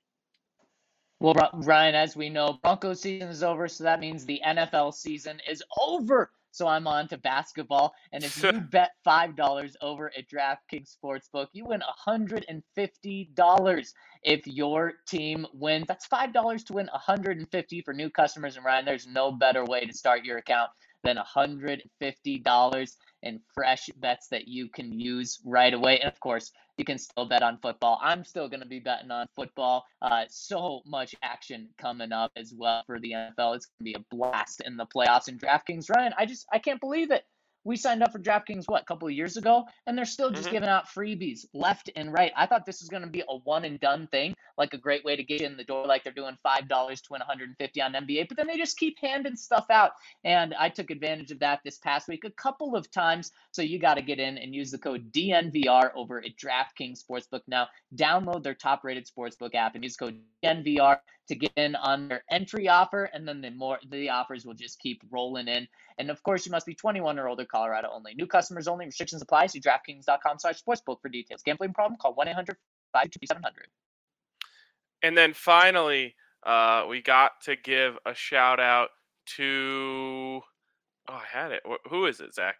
Well, Ryan, as we know, Broncos season is over, so that means the NFL season is over. So I'm on to basketball, and if you bet five dollars over at DraftKings Sportsbook, you win hundred and fifty dollars if your team wins. That's five dollars to win 150 for new customers. And Ryan, there's no better way to start your account than $150 in fresh bets that you can use right away. And of course, you can still bet on football. I'm still going to be betting on football. Uh, so much action coming up as well for the NFL. It's going to be a blast in the playoffs and DraftKings. Ryan, I just I can't believe it we signed up for DraftKings what a couple of years ago, and they're still just mm-hmm. giving out freebies left and right. I thought this was going to be a one and done thing, like a great way to get in the door, like they're doing five dollars to win 150 on NBA. But then they just keep handing stuff out, and I took advantage of that this past week a couple of times. So you got to get in and use the code DNVR over at DraftKings Sportsbook now. Download their top-rated sportsbook app and use code DNVR to get in on their entry offer, and then the more the offers will just keep rolling in. And of course, you must be 21 or older, Colorado only. New customers only. Restrictions apply. See DraftKings.com/sportsbook for details. Gambling problem? Call 1-800-522-700. And then finally, uh, we got to give a shout out to. Oh, I had it. Who is it, Zach?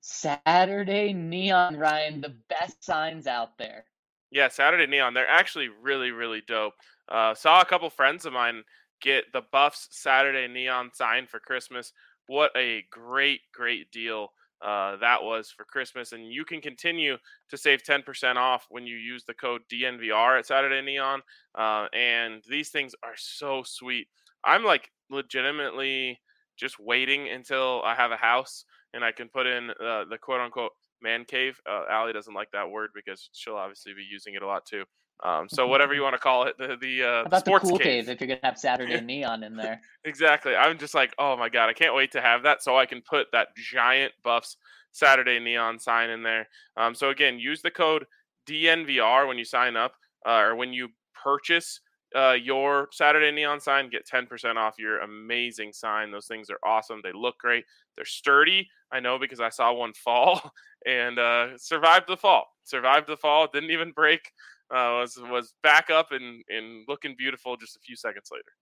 Saturday Neon, Ryan. The best signs out there. Yeah, Saturday Neon. They're actually really, really dope. Uh, saw a couple friends of mine get the Buffs Saturday Neon sign for Christmas. What a great, great deal uh, that was for Christmas. And you can continue to save 10% off when you use the code DNVR at Saturday Neon. Uh, and these things are so sweet. I'm like legitimately just waiting until I have a house and I can put in uh, the quote unquote man cave. Uh, Allie doesn't like that word because she'll obviously be using it a lot too. Um, so whatever you want to call it, the the, uh, the sports the cool cave. cave. if you're gonna have Saturday neon in there. exactly. I'm just like, oh my god, I can't wait to have that so I can put that giant Buffs Saturday neon sign in there. Um, so again, use the code DNVR when you sign up uh, or when you purchase uh, your Saturday neon sign, get 10% off your amazing sign. Those things are awesome. They look great. They're sturdy. I know because I saw one fall and uh, survived the fall. Survived the fall. Didn't even break. Uh, was was back up and, and looking beautiful just a few seconds later.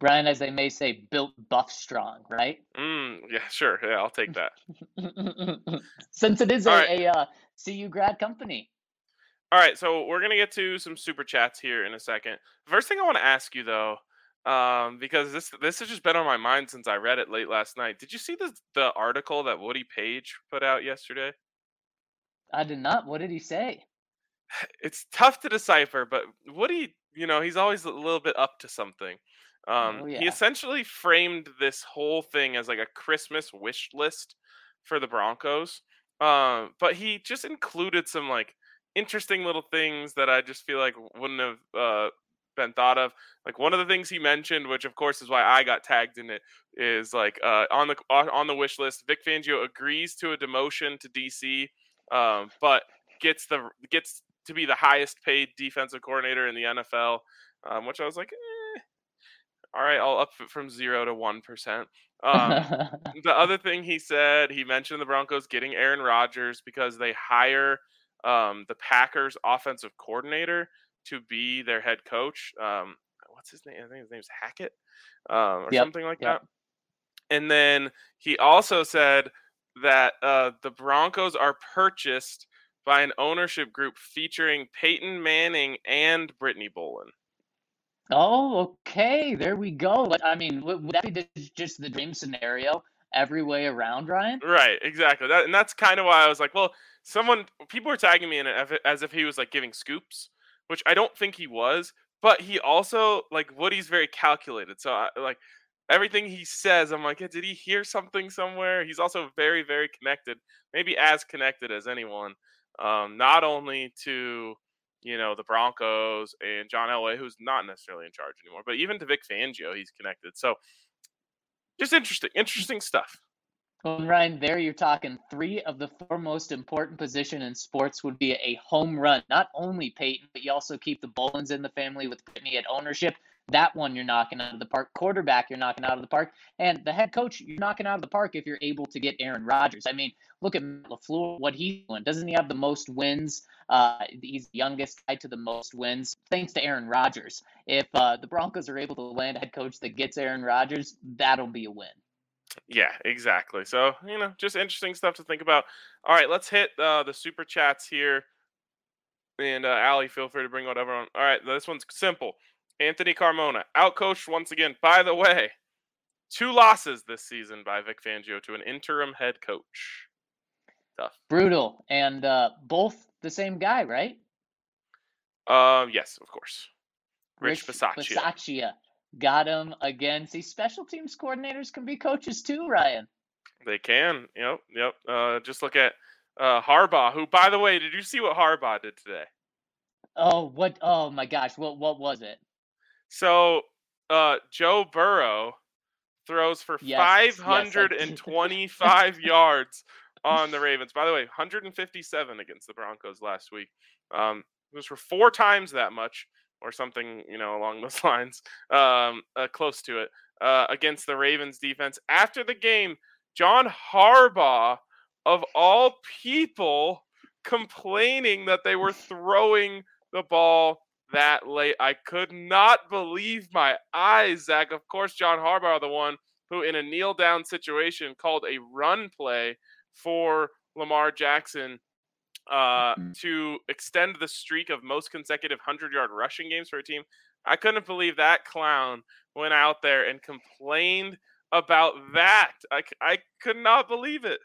Brian, as they may say, built buff strong, right? Mm, yeah, sure. Yeah, I'll take that. Since it is All a, right. a uh, CU grad company. All right, so we're gonna get to some super chats here in a second. First thing I want to ask you though, um, because this this has just been on my mind since I read it late last night. Did you see the the article that Woody Paige put out yesterday? I did not. What did he say? It's tough to decipher, but Woody, you know, he's always a little bit up to something. Um, Oh, He essentially framed this whole thing as like a Christmas wish list for the Broncos, um, but he just included some like interesting little things that I just feel like wouldn't have uh, been thought of. Like one of the things he mentioned, which of course is why I got tagged in it, is like uh, on the on on the wish list. Vic Fangio agrees to a demotion to DC, um, but gets the gets to be the highest paid defensive coordinator in the NFL. Um, which I was like, eh, all right, I'll up from zero to one percent. Um, the other thing he said, he mentioned the Broncos getting Aaron Rodgers because they hire um, the Packers offensive coordinator to be their head coach. Um, what's his name? I think his name's Hackett um, or Yep, something like yep. that. And then he also said that uh, the Broncos are purchased by an ownership group featuring Peyton Manning and Brittany Bowlen. oh, okay. There we go. I mean, would, that be just the dream scenario every way around, Ryan? Right, exactly. That and that's kind of why I was like, well, someone people were tagging me in it as if- as if he was like giving scoops, which I don't think he was, but he also like Woody's very calculated. So I, like everything he says, I'm like, did he hear something somewhere? He's also very very connected, maybe as connected as anyone. Um, not only to you know the Broncos and John Elway, who's not necessarily in charge anymore, but even to Vic Fangio, he's connected. So just interesting, interesting stuff. Well, Ryan, there you're talking three of the four most important position in sports would be a home run. Not only Peyton, but you also keep the Bowlens in the family with Brittany at ownership. That one you're knocking out of the park. Quarterback, you're knocking out of the park. And the head coach, you're knocking out of the park if you're able to get Aaron Rodgers. I mean, look at Matt LaFleur, what he's doing. Doesn't he have the most wins? Uh, he's the youngest guy to the most wins, thanks to Aaron Rodgers. If uh, the Broncos are able to land a head coach that gets Aaron Rodgers, that'll be a win. Yeah, exactly. So, you know, just interesting stuff to think about. All right, let's hit uh, the super chats here. And uh, Allie, feel free to bring whatever on. All right, this one's simple. Anthony Carmona, outcoached once again. By the way, two losses this season by Vic Fangio to an interim head coach. Tough. Brutal. And uh, both the same guy, right? Um, yes, of course. Rich Bisaccia. Bisaccia. Got him again. See, special teams coordinators can be coaches too, Ryan. They can. Yep, yep. Uh, just look at uh, Harbaugh, who, by the way, did you see what Harbaugh did today? Oh, what? Oh my gosh, what what was it? So uh, Joe Burrow throws for Yes, yes, 525 yards on the Ravens. By the way, 157 against the Broncos last week. Um, it was for four times that much, or something, you know, along those lines, um, uh, close to it, uh, against the Ravens defense. After the game, John Harbaugh, of all people, complaining that they were throwing the ball that late. I could not believe my eyes, Zach. Of course, John Harbaugh, the one who, in a kneel down situation, called a run play for Lamar Jackson uh, Mhm. to extend the streak of most consecutive 100 yard rushing games for a team. I couldn't believe that clown went out there and complained about that. I, I could not believe it.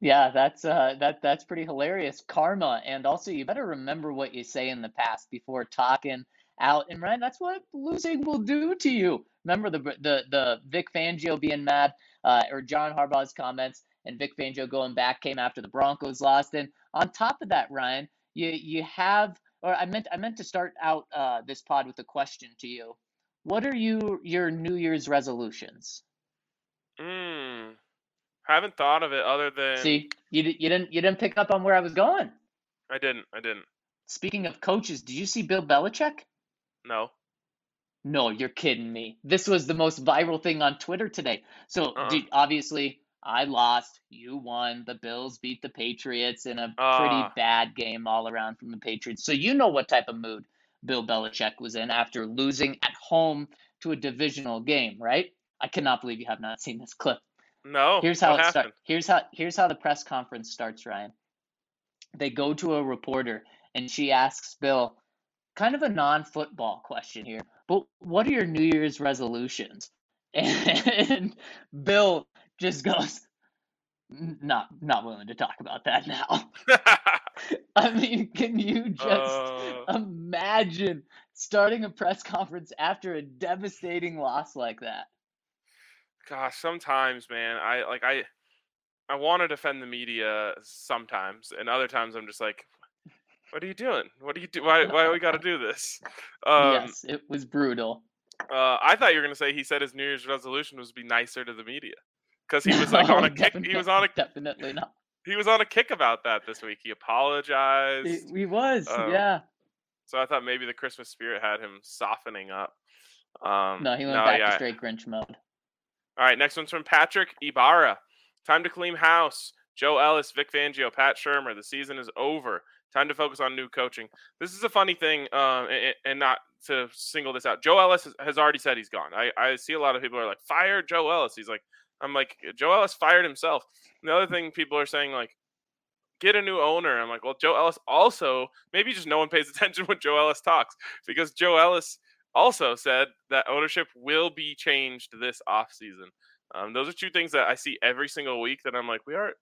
Yeah, that's uh that that's pretty hilarious. Karma, and also you better remember what you say in the past before talking out. And Ryan, that's what losing will do to you. Remember the the the Vic Fangio being mad, uh, or John Harbaugh's comments, and Vic Fangio going back came after the Broncos lost. And on top of that, Ryan, you you have, or I meant I meant to start out uh, this pod with a question to you. What are you your New Year's resolutions? Mm, haven't thought of it other than See, you you didn't you didn't pick up on where I was going. I didn't. I didn't. Speaking of coaches, did you see Bill Belichick? No. No, you're kidding me. This was the most viral thing on Twitter today. So, Uh-uh. dude, obviously, I lost. You won. The Bills beat the Patriots in a pretty Ah. bad game all around from the Patriots. So, you know what type of mood Bill Belichick was in after losing at home to a divisional game, right? I cannot believe you have not seen this clip. No. Here's how it happened? starts. Here's how here's how the press conference starts, Ryan. They go to a reporter and she asks Bill kind of a non-football question here. But what are your New Year's resolutions? And Bill just goes not not willing to talk about that now. I mean, can you just Uh. imagine starting a press conference after a devastating loss like that? Gosh, sometimes, man, I like I I want to defend the media sometimes, and other times I'm just like, what are you doing? What do you do? Why why we got to do this? Um, yes, it was brutal. uh, I thought you were gonna say he said his New Year's resolution was to be nicer to the media, because he was like on a kick. He was on a definitely not. he was on a kick about that this week. He apologized. He, he was, Um, yeah. So I thought maybe the Christmas spirit had him softening up. Um, No, he went no, back yeah. to straight Grinch mode. All right, next one's from Patrick Ibarra. Time to clean house. Joe Ellis, Vic Fangio, Pat Shurmur. The season is over. Time to focus on new coaching. This is a funny thing, um, and, and not to single this out. Joe Ellis has- already said he's gone. I, I see a lot of people are like, fire Joe Ellis. He's like, I'm like, Joe Ellis fired himself. And the other thing people are saying, like, get a new owner. I'm like, well, Joe Ellis also, maybe just no one pays attention when Joe Ellis talks because Joe Ellis also said that ownership will be changed this offseason. Um, those are two things that I see every single week that I'm like, we are,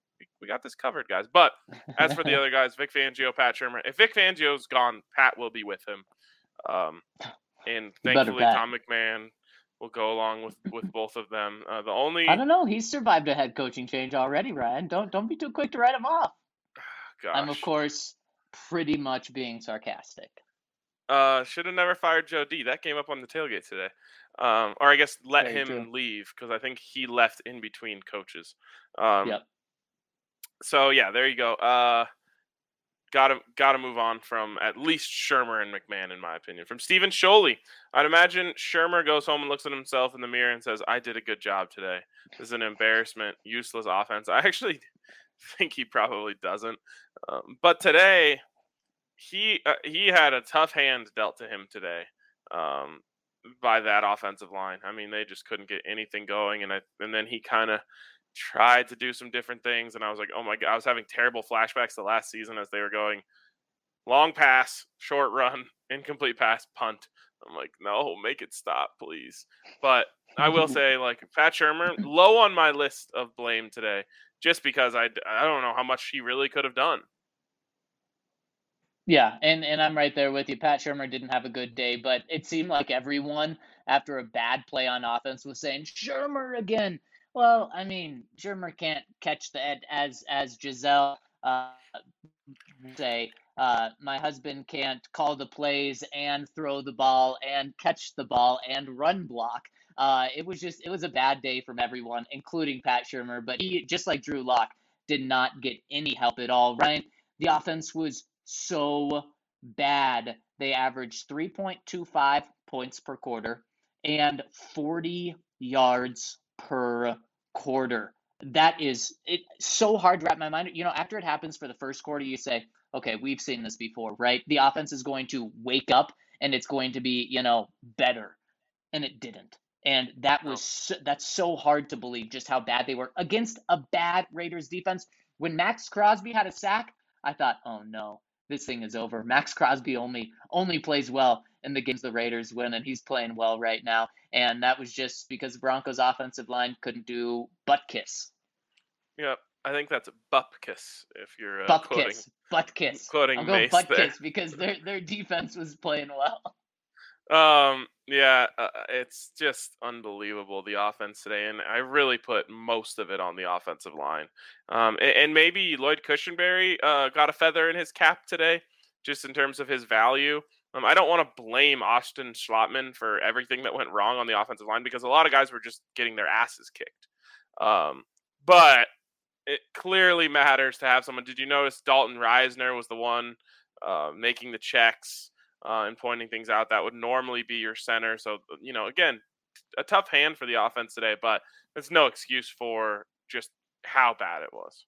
we got this covered, guys. But as for the other guys, Vic Fangio, Pat Shurmur, if Vic Fangio's gone, Pat will be with him. Um, and thankfully. Tom McMahon will go along with, with both of them. Uh, the only, I don't know. He's survived a head coaching change already, Ryan. Don't don't be too quick to write him off. gosh, I'm of course pretty much being sarcastic. Uh, should have never fired Joe D. That came up on the tailgate today. Um, or I guess let Very him true. leave because I think he left in between coaches. Um, Yep. So yeah, there you go. Uh, gotta gotta move on from at least Shurmur and McMahon, in my opinion. From Stephen Sholey, I'd imagine Shurmur goes home and looks at himself in the mirror and says, "I did a good job today. This is an embarrassment, useless offense." I actually think he probably doesn't. Um, but today, he uh, he had a tough hand dealt to him today um, by that offensive line. I mean, they just couldn't get anything going, and I and then he kind of tried to do some different things, and I was like, oh my god, I was having terrible flashbacks to last season as they were going long pass, short run, incomplete pass, punt. I'm like, no, make it stop, please. But I will say, like Pat Shurmur, low on my list of blame today, just because I I don't know how much he really could have done. Yeah, and and I'm right there with you. Pat Shurmur didn't have a good day, but it seemed like everyone after a bad play on offense was saying Shurmur again. Well, I mean, Shurmur can't catch the as as Gisele uh, say. Uh, my husband can't call the plays and throw the ball and catch the ball and run block. Uh, it was just it was a bad day from everyone, including Pat Shurmur. But he, just like Drew Lock, did not get any help at all. Ryan, the offense was so bad. They averaged 3.25 points per quarter and 40 yards per quarter. That is it so hard to wrap my mind. You know, after it happens for the first quarter, you say, okay, we've seen this before, right? The offense is going to wake up and it's going to be, you know, better. And it didn't. And that was oh. so, that's so hard to believe just how bad they were against a bad Raiders defense. When Maxx Crosby had a sack, I thought, "Oh no, this thing is over." Maxx Crosby only only plays well in the games the Raiders win and he's playing well right now. And that was just because the Broncos offensive line couldn't do butt kiss. Yep, I think that's a bupkiss if you're uh, butt quoting kiss. Butt kiss. quoting I'm going Mace butt there. kiss because their their defense was playing well. Um, yeah, uh, it's just unbelievable the offense today, and I really put most of it on the offensive line. Um, and, and maybe Lloyd Cushenberry uh, got a feather in his cap today, just in terms of his value. Um, I don't want to blame Austin Schlottmann for everything that went wrong on the offensive line because a lot of guys were just getting their asses kicked. Um, but it clearly matters to have someone. Did you notice Dalton Risner was the one uh, making the checks? Uh, and pointing things out. That would normally be your center. So you know, again, a tough hand for the offense today, but it's no excuse for just how bad it was.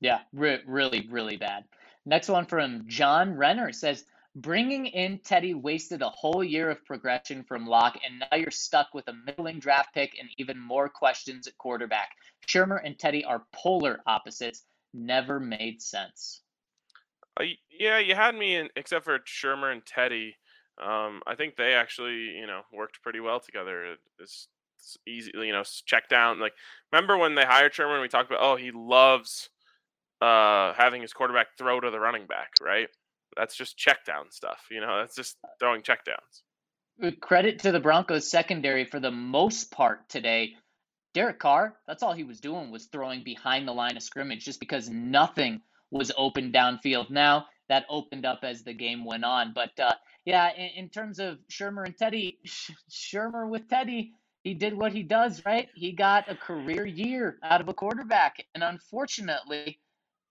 Yeah, re- really, really bad. Next one from John Renner says, Bringing in Teddy wasted a whole year of progression from Lock, and now you're stuck with a middling draft pick and even more questions at quarterback. Shurmur and Teddy are polar opposites. Never made sense. Uh, yeah, you had me in, except for Shurmur and Teddy. Um, I think they actually, you know, worked pretty well together. It's, it's easy, you know, check down. Like, remember when they hired Shurmur and we talked about, oh, he loves uh, having his quarterback throw to the running back, right? That's just check down stuff. You know, that's just throwing check downs. Credit to the Broncos secondary for the most part today. Derek Carr, that's all he was doing was throwing behind the line of scrimmage just because nothing was open downfield. Now that opened up as the game went on. But uh, yeah, in, in, terms of Shurmur and Teddy, Shurmur with Teddy, he did what he does, right? He got a career year out of a quarterback. And unfortunately,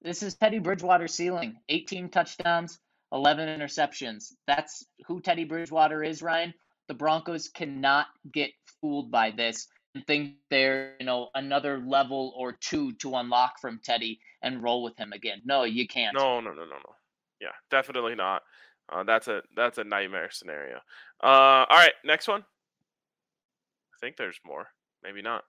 this is Teddy Bridgewater's ceiling 18 touchdowns, 11 interceptions. That's who Teddy Bridgewater is, Ryan. The Broncos cannot get fooled by this think they're, you know, another level or two to unlock from Teddy and roll with him again. No, you can't. No, no, no, no, no. Yeah, definitely not. Uh, that's a that's a nightmare scenario. Uh, all right, next one. I think there's more. Maybe not.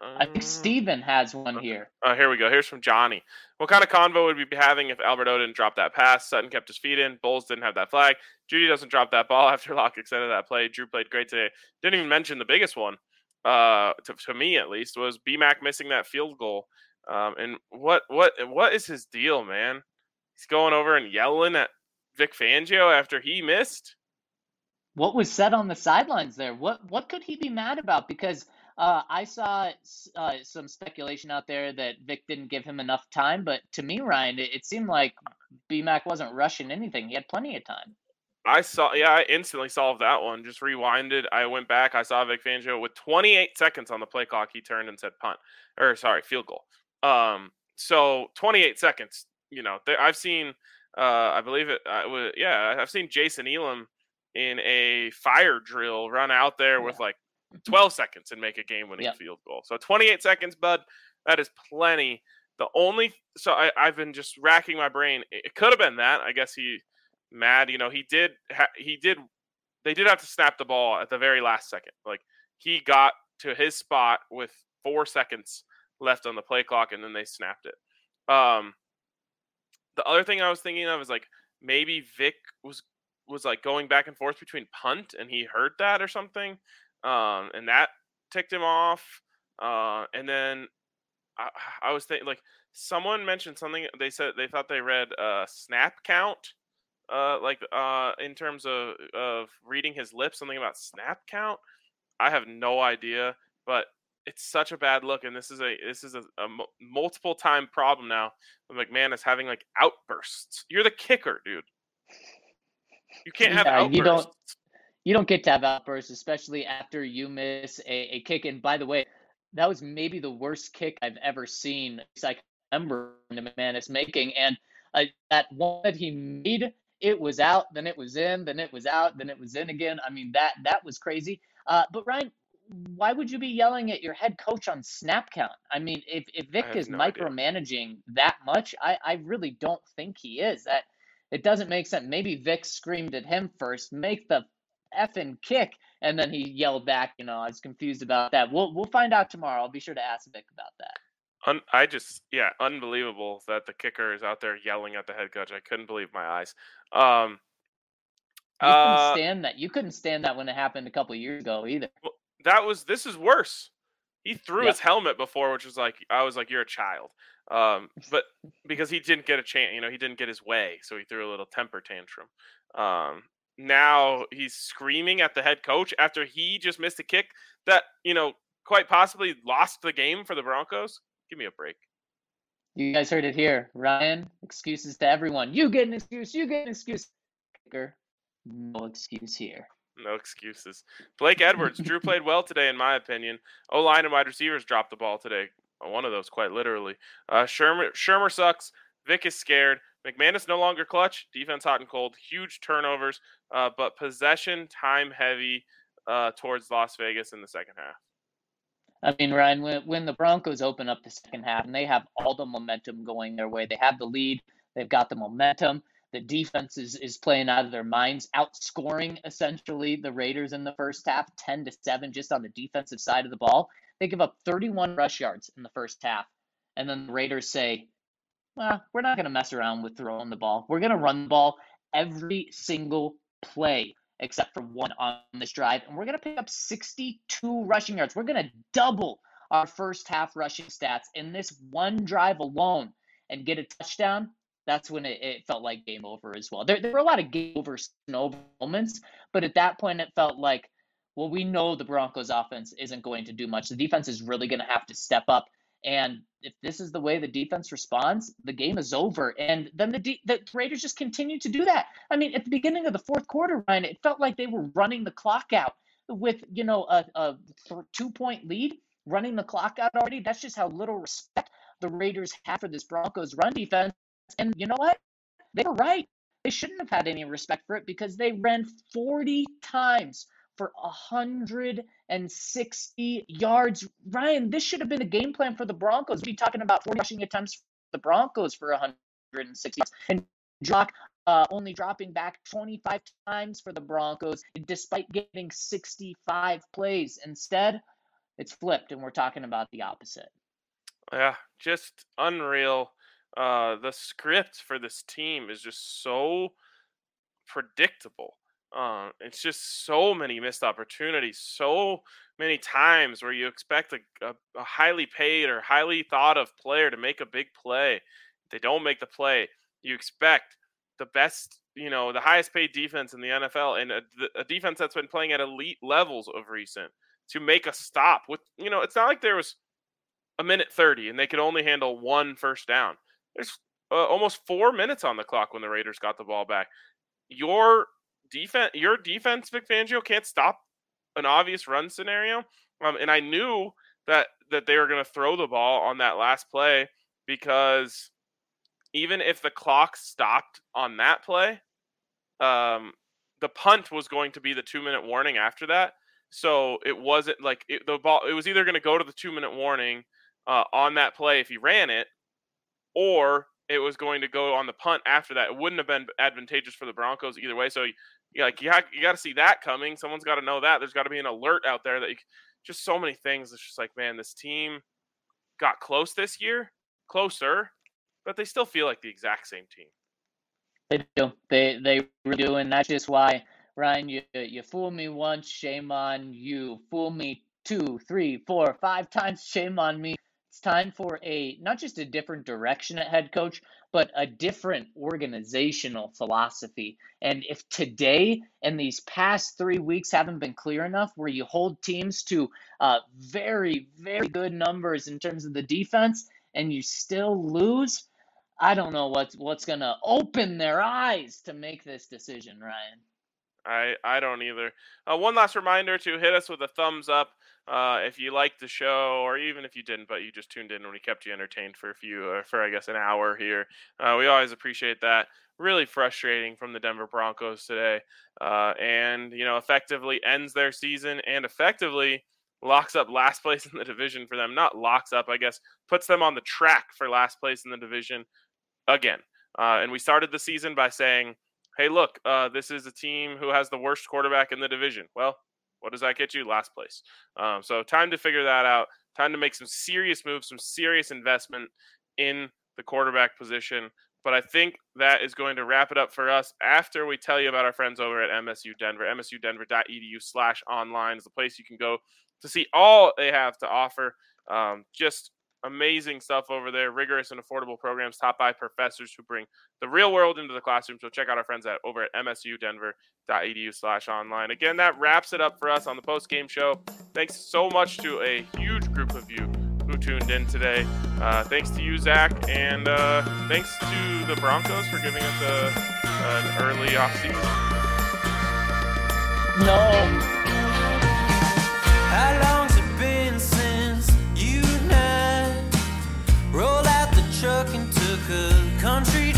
I think uh, Steven has one okay. here. Uh, here we go. Here's from Johnny. What kind of convo would we be having if Albert O didn't drop that pass? Sutton kept his feet in. Bolles didn't have that flag. Jeudy doesn't drop that ball after Lock extended that play. Drew played great today. Didn't even mention the biggest one, uh, to, to me at least, was BMAC missing that field goal. Um, and what what what is his deal, man? He's going over and yelling at Vic Fangio after he missed. What was said on the sidelines there? What what could he be mad about? Because uh, I saw uh, some speculation out there that Vic didn't give him enough time, but to me, Ryan, it, it seemed like BMAC wasn't rushing anything. He had plenty of time. I saw, yeah, I instantly solved that one. Just rewinded. I went back. I saw Vic Fangio with 28 seconds on the play clock. He turned and said punt, or sorry, field goal. Um, so 28 seconds. You know, there, I've seen, uh, I believe it. I was, yeah, I've seen Jason Elam in a fire drill run out there yeah. with like 12 seconds and make a game winning yep. field goal. So 28 seconds, bud, that is plenty. The only so I, I've been just racking my brain. It could have been that. I guess he mad. You know, he did. Ha, he did. They did have to snap the ball at the very last second. Like he got to his spot with four seconds left on the play clock, and then they snapped it. Um, the other thing I was thinking of is like maybe Vic was was like going back and forth between punt, and he heard that or something um, and that ticked him off. Uh, and then I, I, was thinking, like, someone mentioned something. They said they thought they read uh, snap count, uh, like uh, in terms of of reading his lips, something about snap count. I have no idea, but it's such a bad look, and this is a this is a, a multiple time problem now. McManus is having like outbursts. You're the kicker, dude. You can't have yeah, outbursts. You don't you don't get to have outbursts, especially after you miss a, a kick. And by the way, that was maybe the worst kick I've ever seen. I can remember McManus making, and uh, that one that he made, it was out, then it was in, then it was out, then it was in again. I mean, that that was crazy. Uh, but Ryan, why would you be yelling at your head coach on snap count? I mean, if, if Vic is no micromanaging idea. that much, I, I really don't think he is. That it doesn't make sense. Maybe Vic screamed at him first. Make the effing kick. And then he yelled back, you know, I was confused about that. We'll we'll find out tomorrow. I'll be sure to ask Vic about that. Un- I just, yeah, unbelievable that the kicker is out there yelling at the head coach. I couldn't believe my eyes. Um, you couldn't uh, stand that. You couldn't stand that when it happened a couple years ago either. That was. This is worse. He threw yep. his helmet before, which was like, I was like, you're a child. Um, but because he didn't get a chance, you know, he didn't get his way, so he threw a little temper tantrum. Um, now he's screaming at the head coach after he just missed a kick that, you know, quite possibly lost the game for the Broncos. Give me a break. You guys heard it here. Ryan, excuses to everyone. You get an excuse. You get an excuse. No excuse here. No excuses. Blake Edwards. Drew played well today, in my opinion. O line and wide receivers dropped the ball today. One of those, quite literally. Uh, Shurmur, Shurmur sucks. Vic is scared. McManus no longer clutch, defense hot and cold, huge turnovers, uh, but possession time heavy uh, towards Las Vegas in the second half. I mean, Ryan, when, when the Broncos open up the second half and they have all the momentum going their way, they have the lead, they've got the momentum. The defense is, is playing out of their minds, outscoring essentially the Raiders in the first half, 10 to 7, just on the defensive side of the ball. They give up 31 rush yards in the first half. And then the Raiders say, well, we're not going to mess around with throwing the ball. We're going to run the ball every single play except for one on this drive. And we're going to pick up 62 rushing yards. We're going to double our first half rushing stats in this one drive alone and get a touchdown. That's when it, it felt like game over as well. There, there were a lot of game over moments, but at that point, it felt like, well, we know the Broncos offense isn't going to do much. The defense is really going to have to step up and if this is the way the defense responds, the game is over. And then the de- the Raiders just continue to do that. I mean, at the beginning of the fourth quarter, Ryan, it felt like they were running the clock out with you know a, a two point lead, running the clock out already. That's just how little respect the Raiders have for this Broncos run defense. And you know what? They were right. They shouldn't have had any respect for it because they ran 40 times for 160 yards. Ryan, this should have been a game plan for the Broncos. We'd be talking about 40 rushing attempts for the Broncos for 160 yards. And Lock uh, only dropping back 25 times for the Broncos, despite getting 65 plays. Instead, it's flipped, and we're talking about the opposite. Yeah, just unreal. Uh, the script for this team is just so predictable. Uh, it's just so many missed opportunities, so many times where you expect a, a, a, highly paid or highly thought of player to make a big play. They don't make the play. You expect the best, you know, the highest paid defense in the NFL and a, a defense that's been playing at elite levels of recent to make a stop with, you know, it's not like there was a minute 30 and they could only handle one first down. There's uh, almost four minutes on the clock when the Raiders got the ball back. Your defense, your defense, Vic Fangio, can't stop an obvious run scenario. Um, and I knew that that they were going to throw the ball on that last play because even if the clock stopped on that play, um, the punt was going to be the two minute warning after that. So it wasn't like it, the ball. It was either going to go to the two minute warning uh, on that play if he ran it, or it was going to go on the punt after that. It wouldn't have been advantageous for the Broncos either way. So you like you, you got to see that coming. Someone's got to know that. There's got to be an alert out there that you, just so many things. It's just like man, this team got close this year, closer, but they still feel like the exact same team. They do. They they really do, and that's just why Ryan, you you fool me once, shame on you. Fool me two, three, four, five times, shame on me. It's time for a not just a different direction at head coach, but a different organizational philosophy. And if today and these past three weeks haven't been clear enough, where you hold teams to uh, very, very good numbers in terms of the defense, and you still lose, I don't know what's what's gonna open their eyes to make this decision, Ryan. I I don't either. Uh, one last reminder to hit us with a thumbs up uh, if you liked the show, or even if you didn't, but you just tuned in and we kept you entertained for a few, uh, for I guess an hour here. Uh, we always appreciate that. Really frustrating from the Denver Broncos today, uh, and you know, effectively ends their season and effectively locks up last place in the division for them. Not locks up, I guess, puts them on the track for last place in the division again. Uh, and we started the season by saying, "Hey, look, this is a team who has the worst quarterback in the division." Well, what does that get you? Last place. Um, so time to figure that out. Time to make some serious moves, some serious investment in the quarterback position. But I think that is going to wrap it up for us after we tell you about our friends over at MSU Denver. MSUDenver.edu slash online is the place you can go to see all they have to offer. Um, just amazing stuff over there. Rigorous and affordable programs taught by professors who bring the real world into the classroom. So check out our friends at over at msudenver.edu slash online. Again, that wraps it up for us on the post game show. Thanks so much to a huge group of you who tuned in today. Uh, thanks to you, Zach, and uh, thanks to the Broncos for giving us a, an early off season. No. How truck and took a country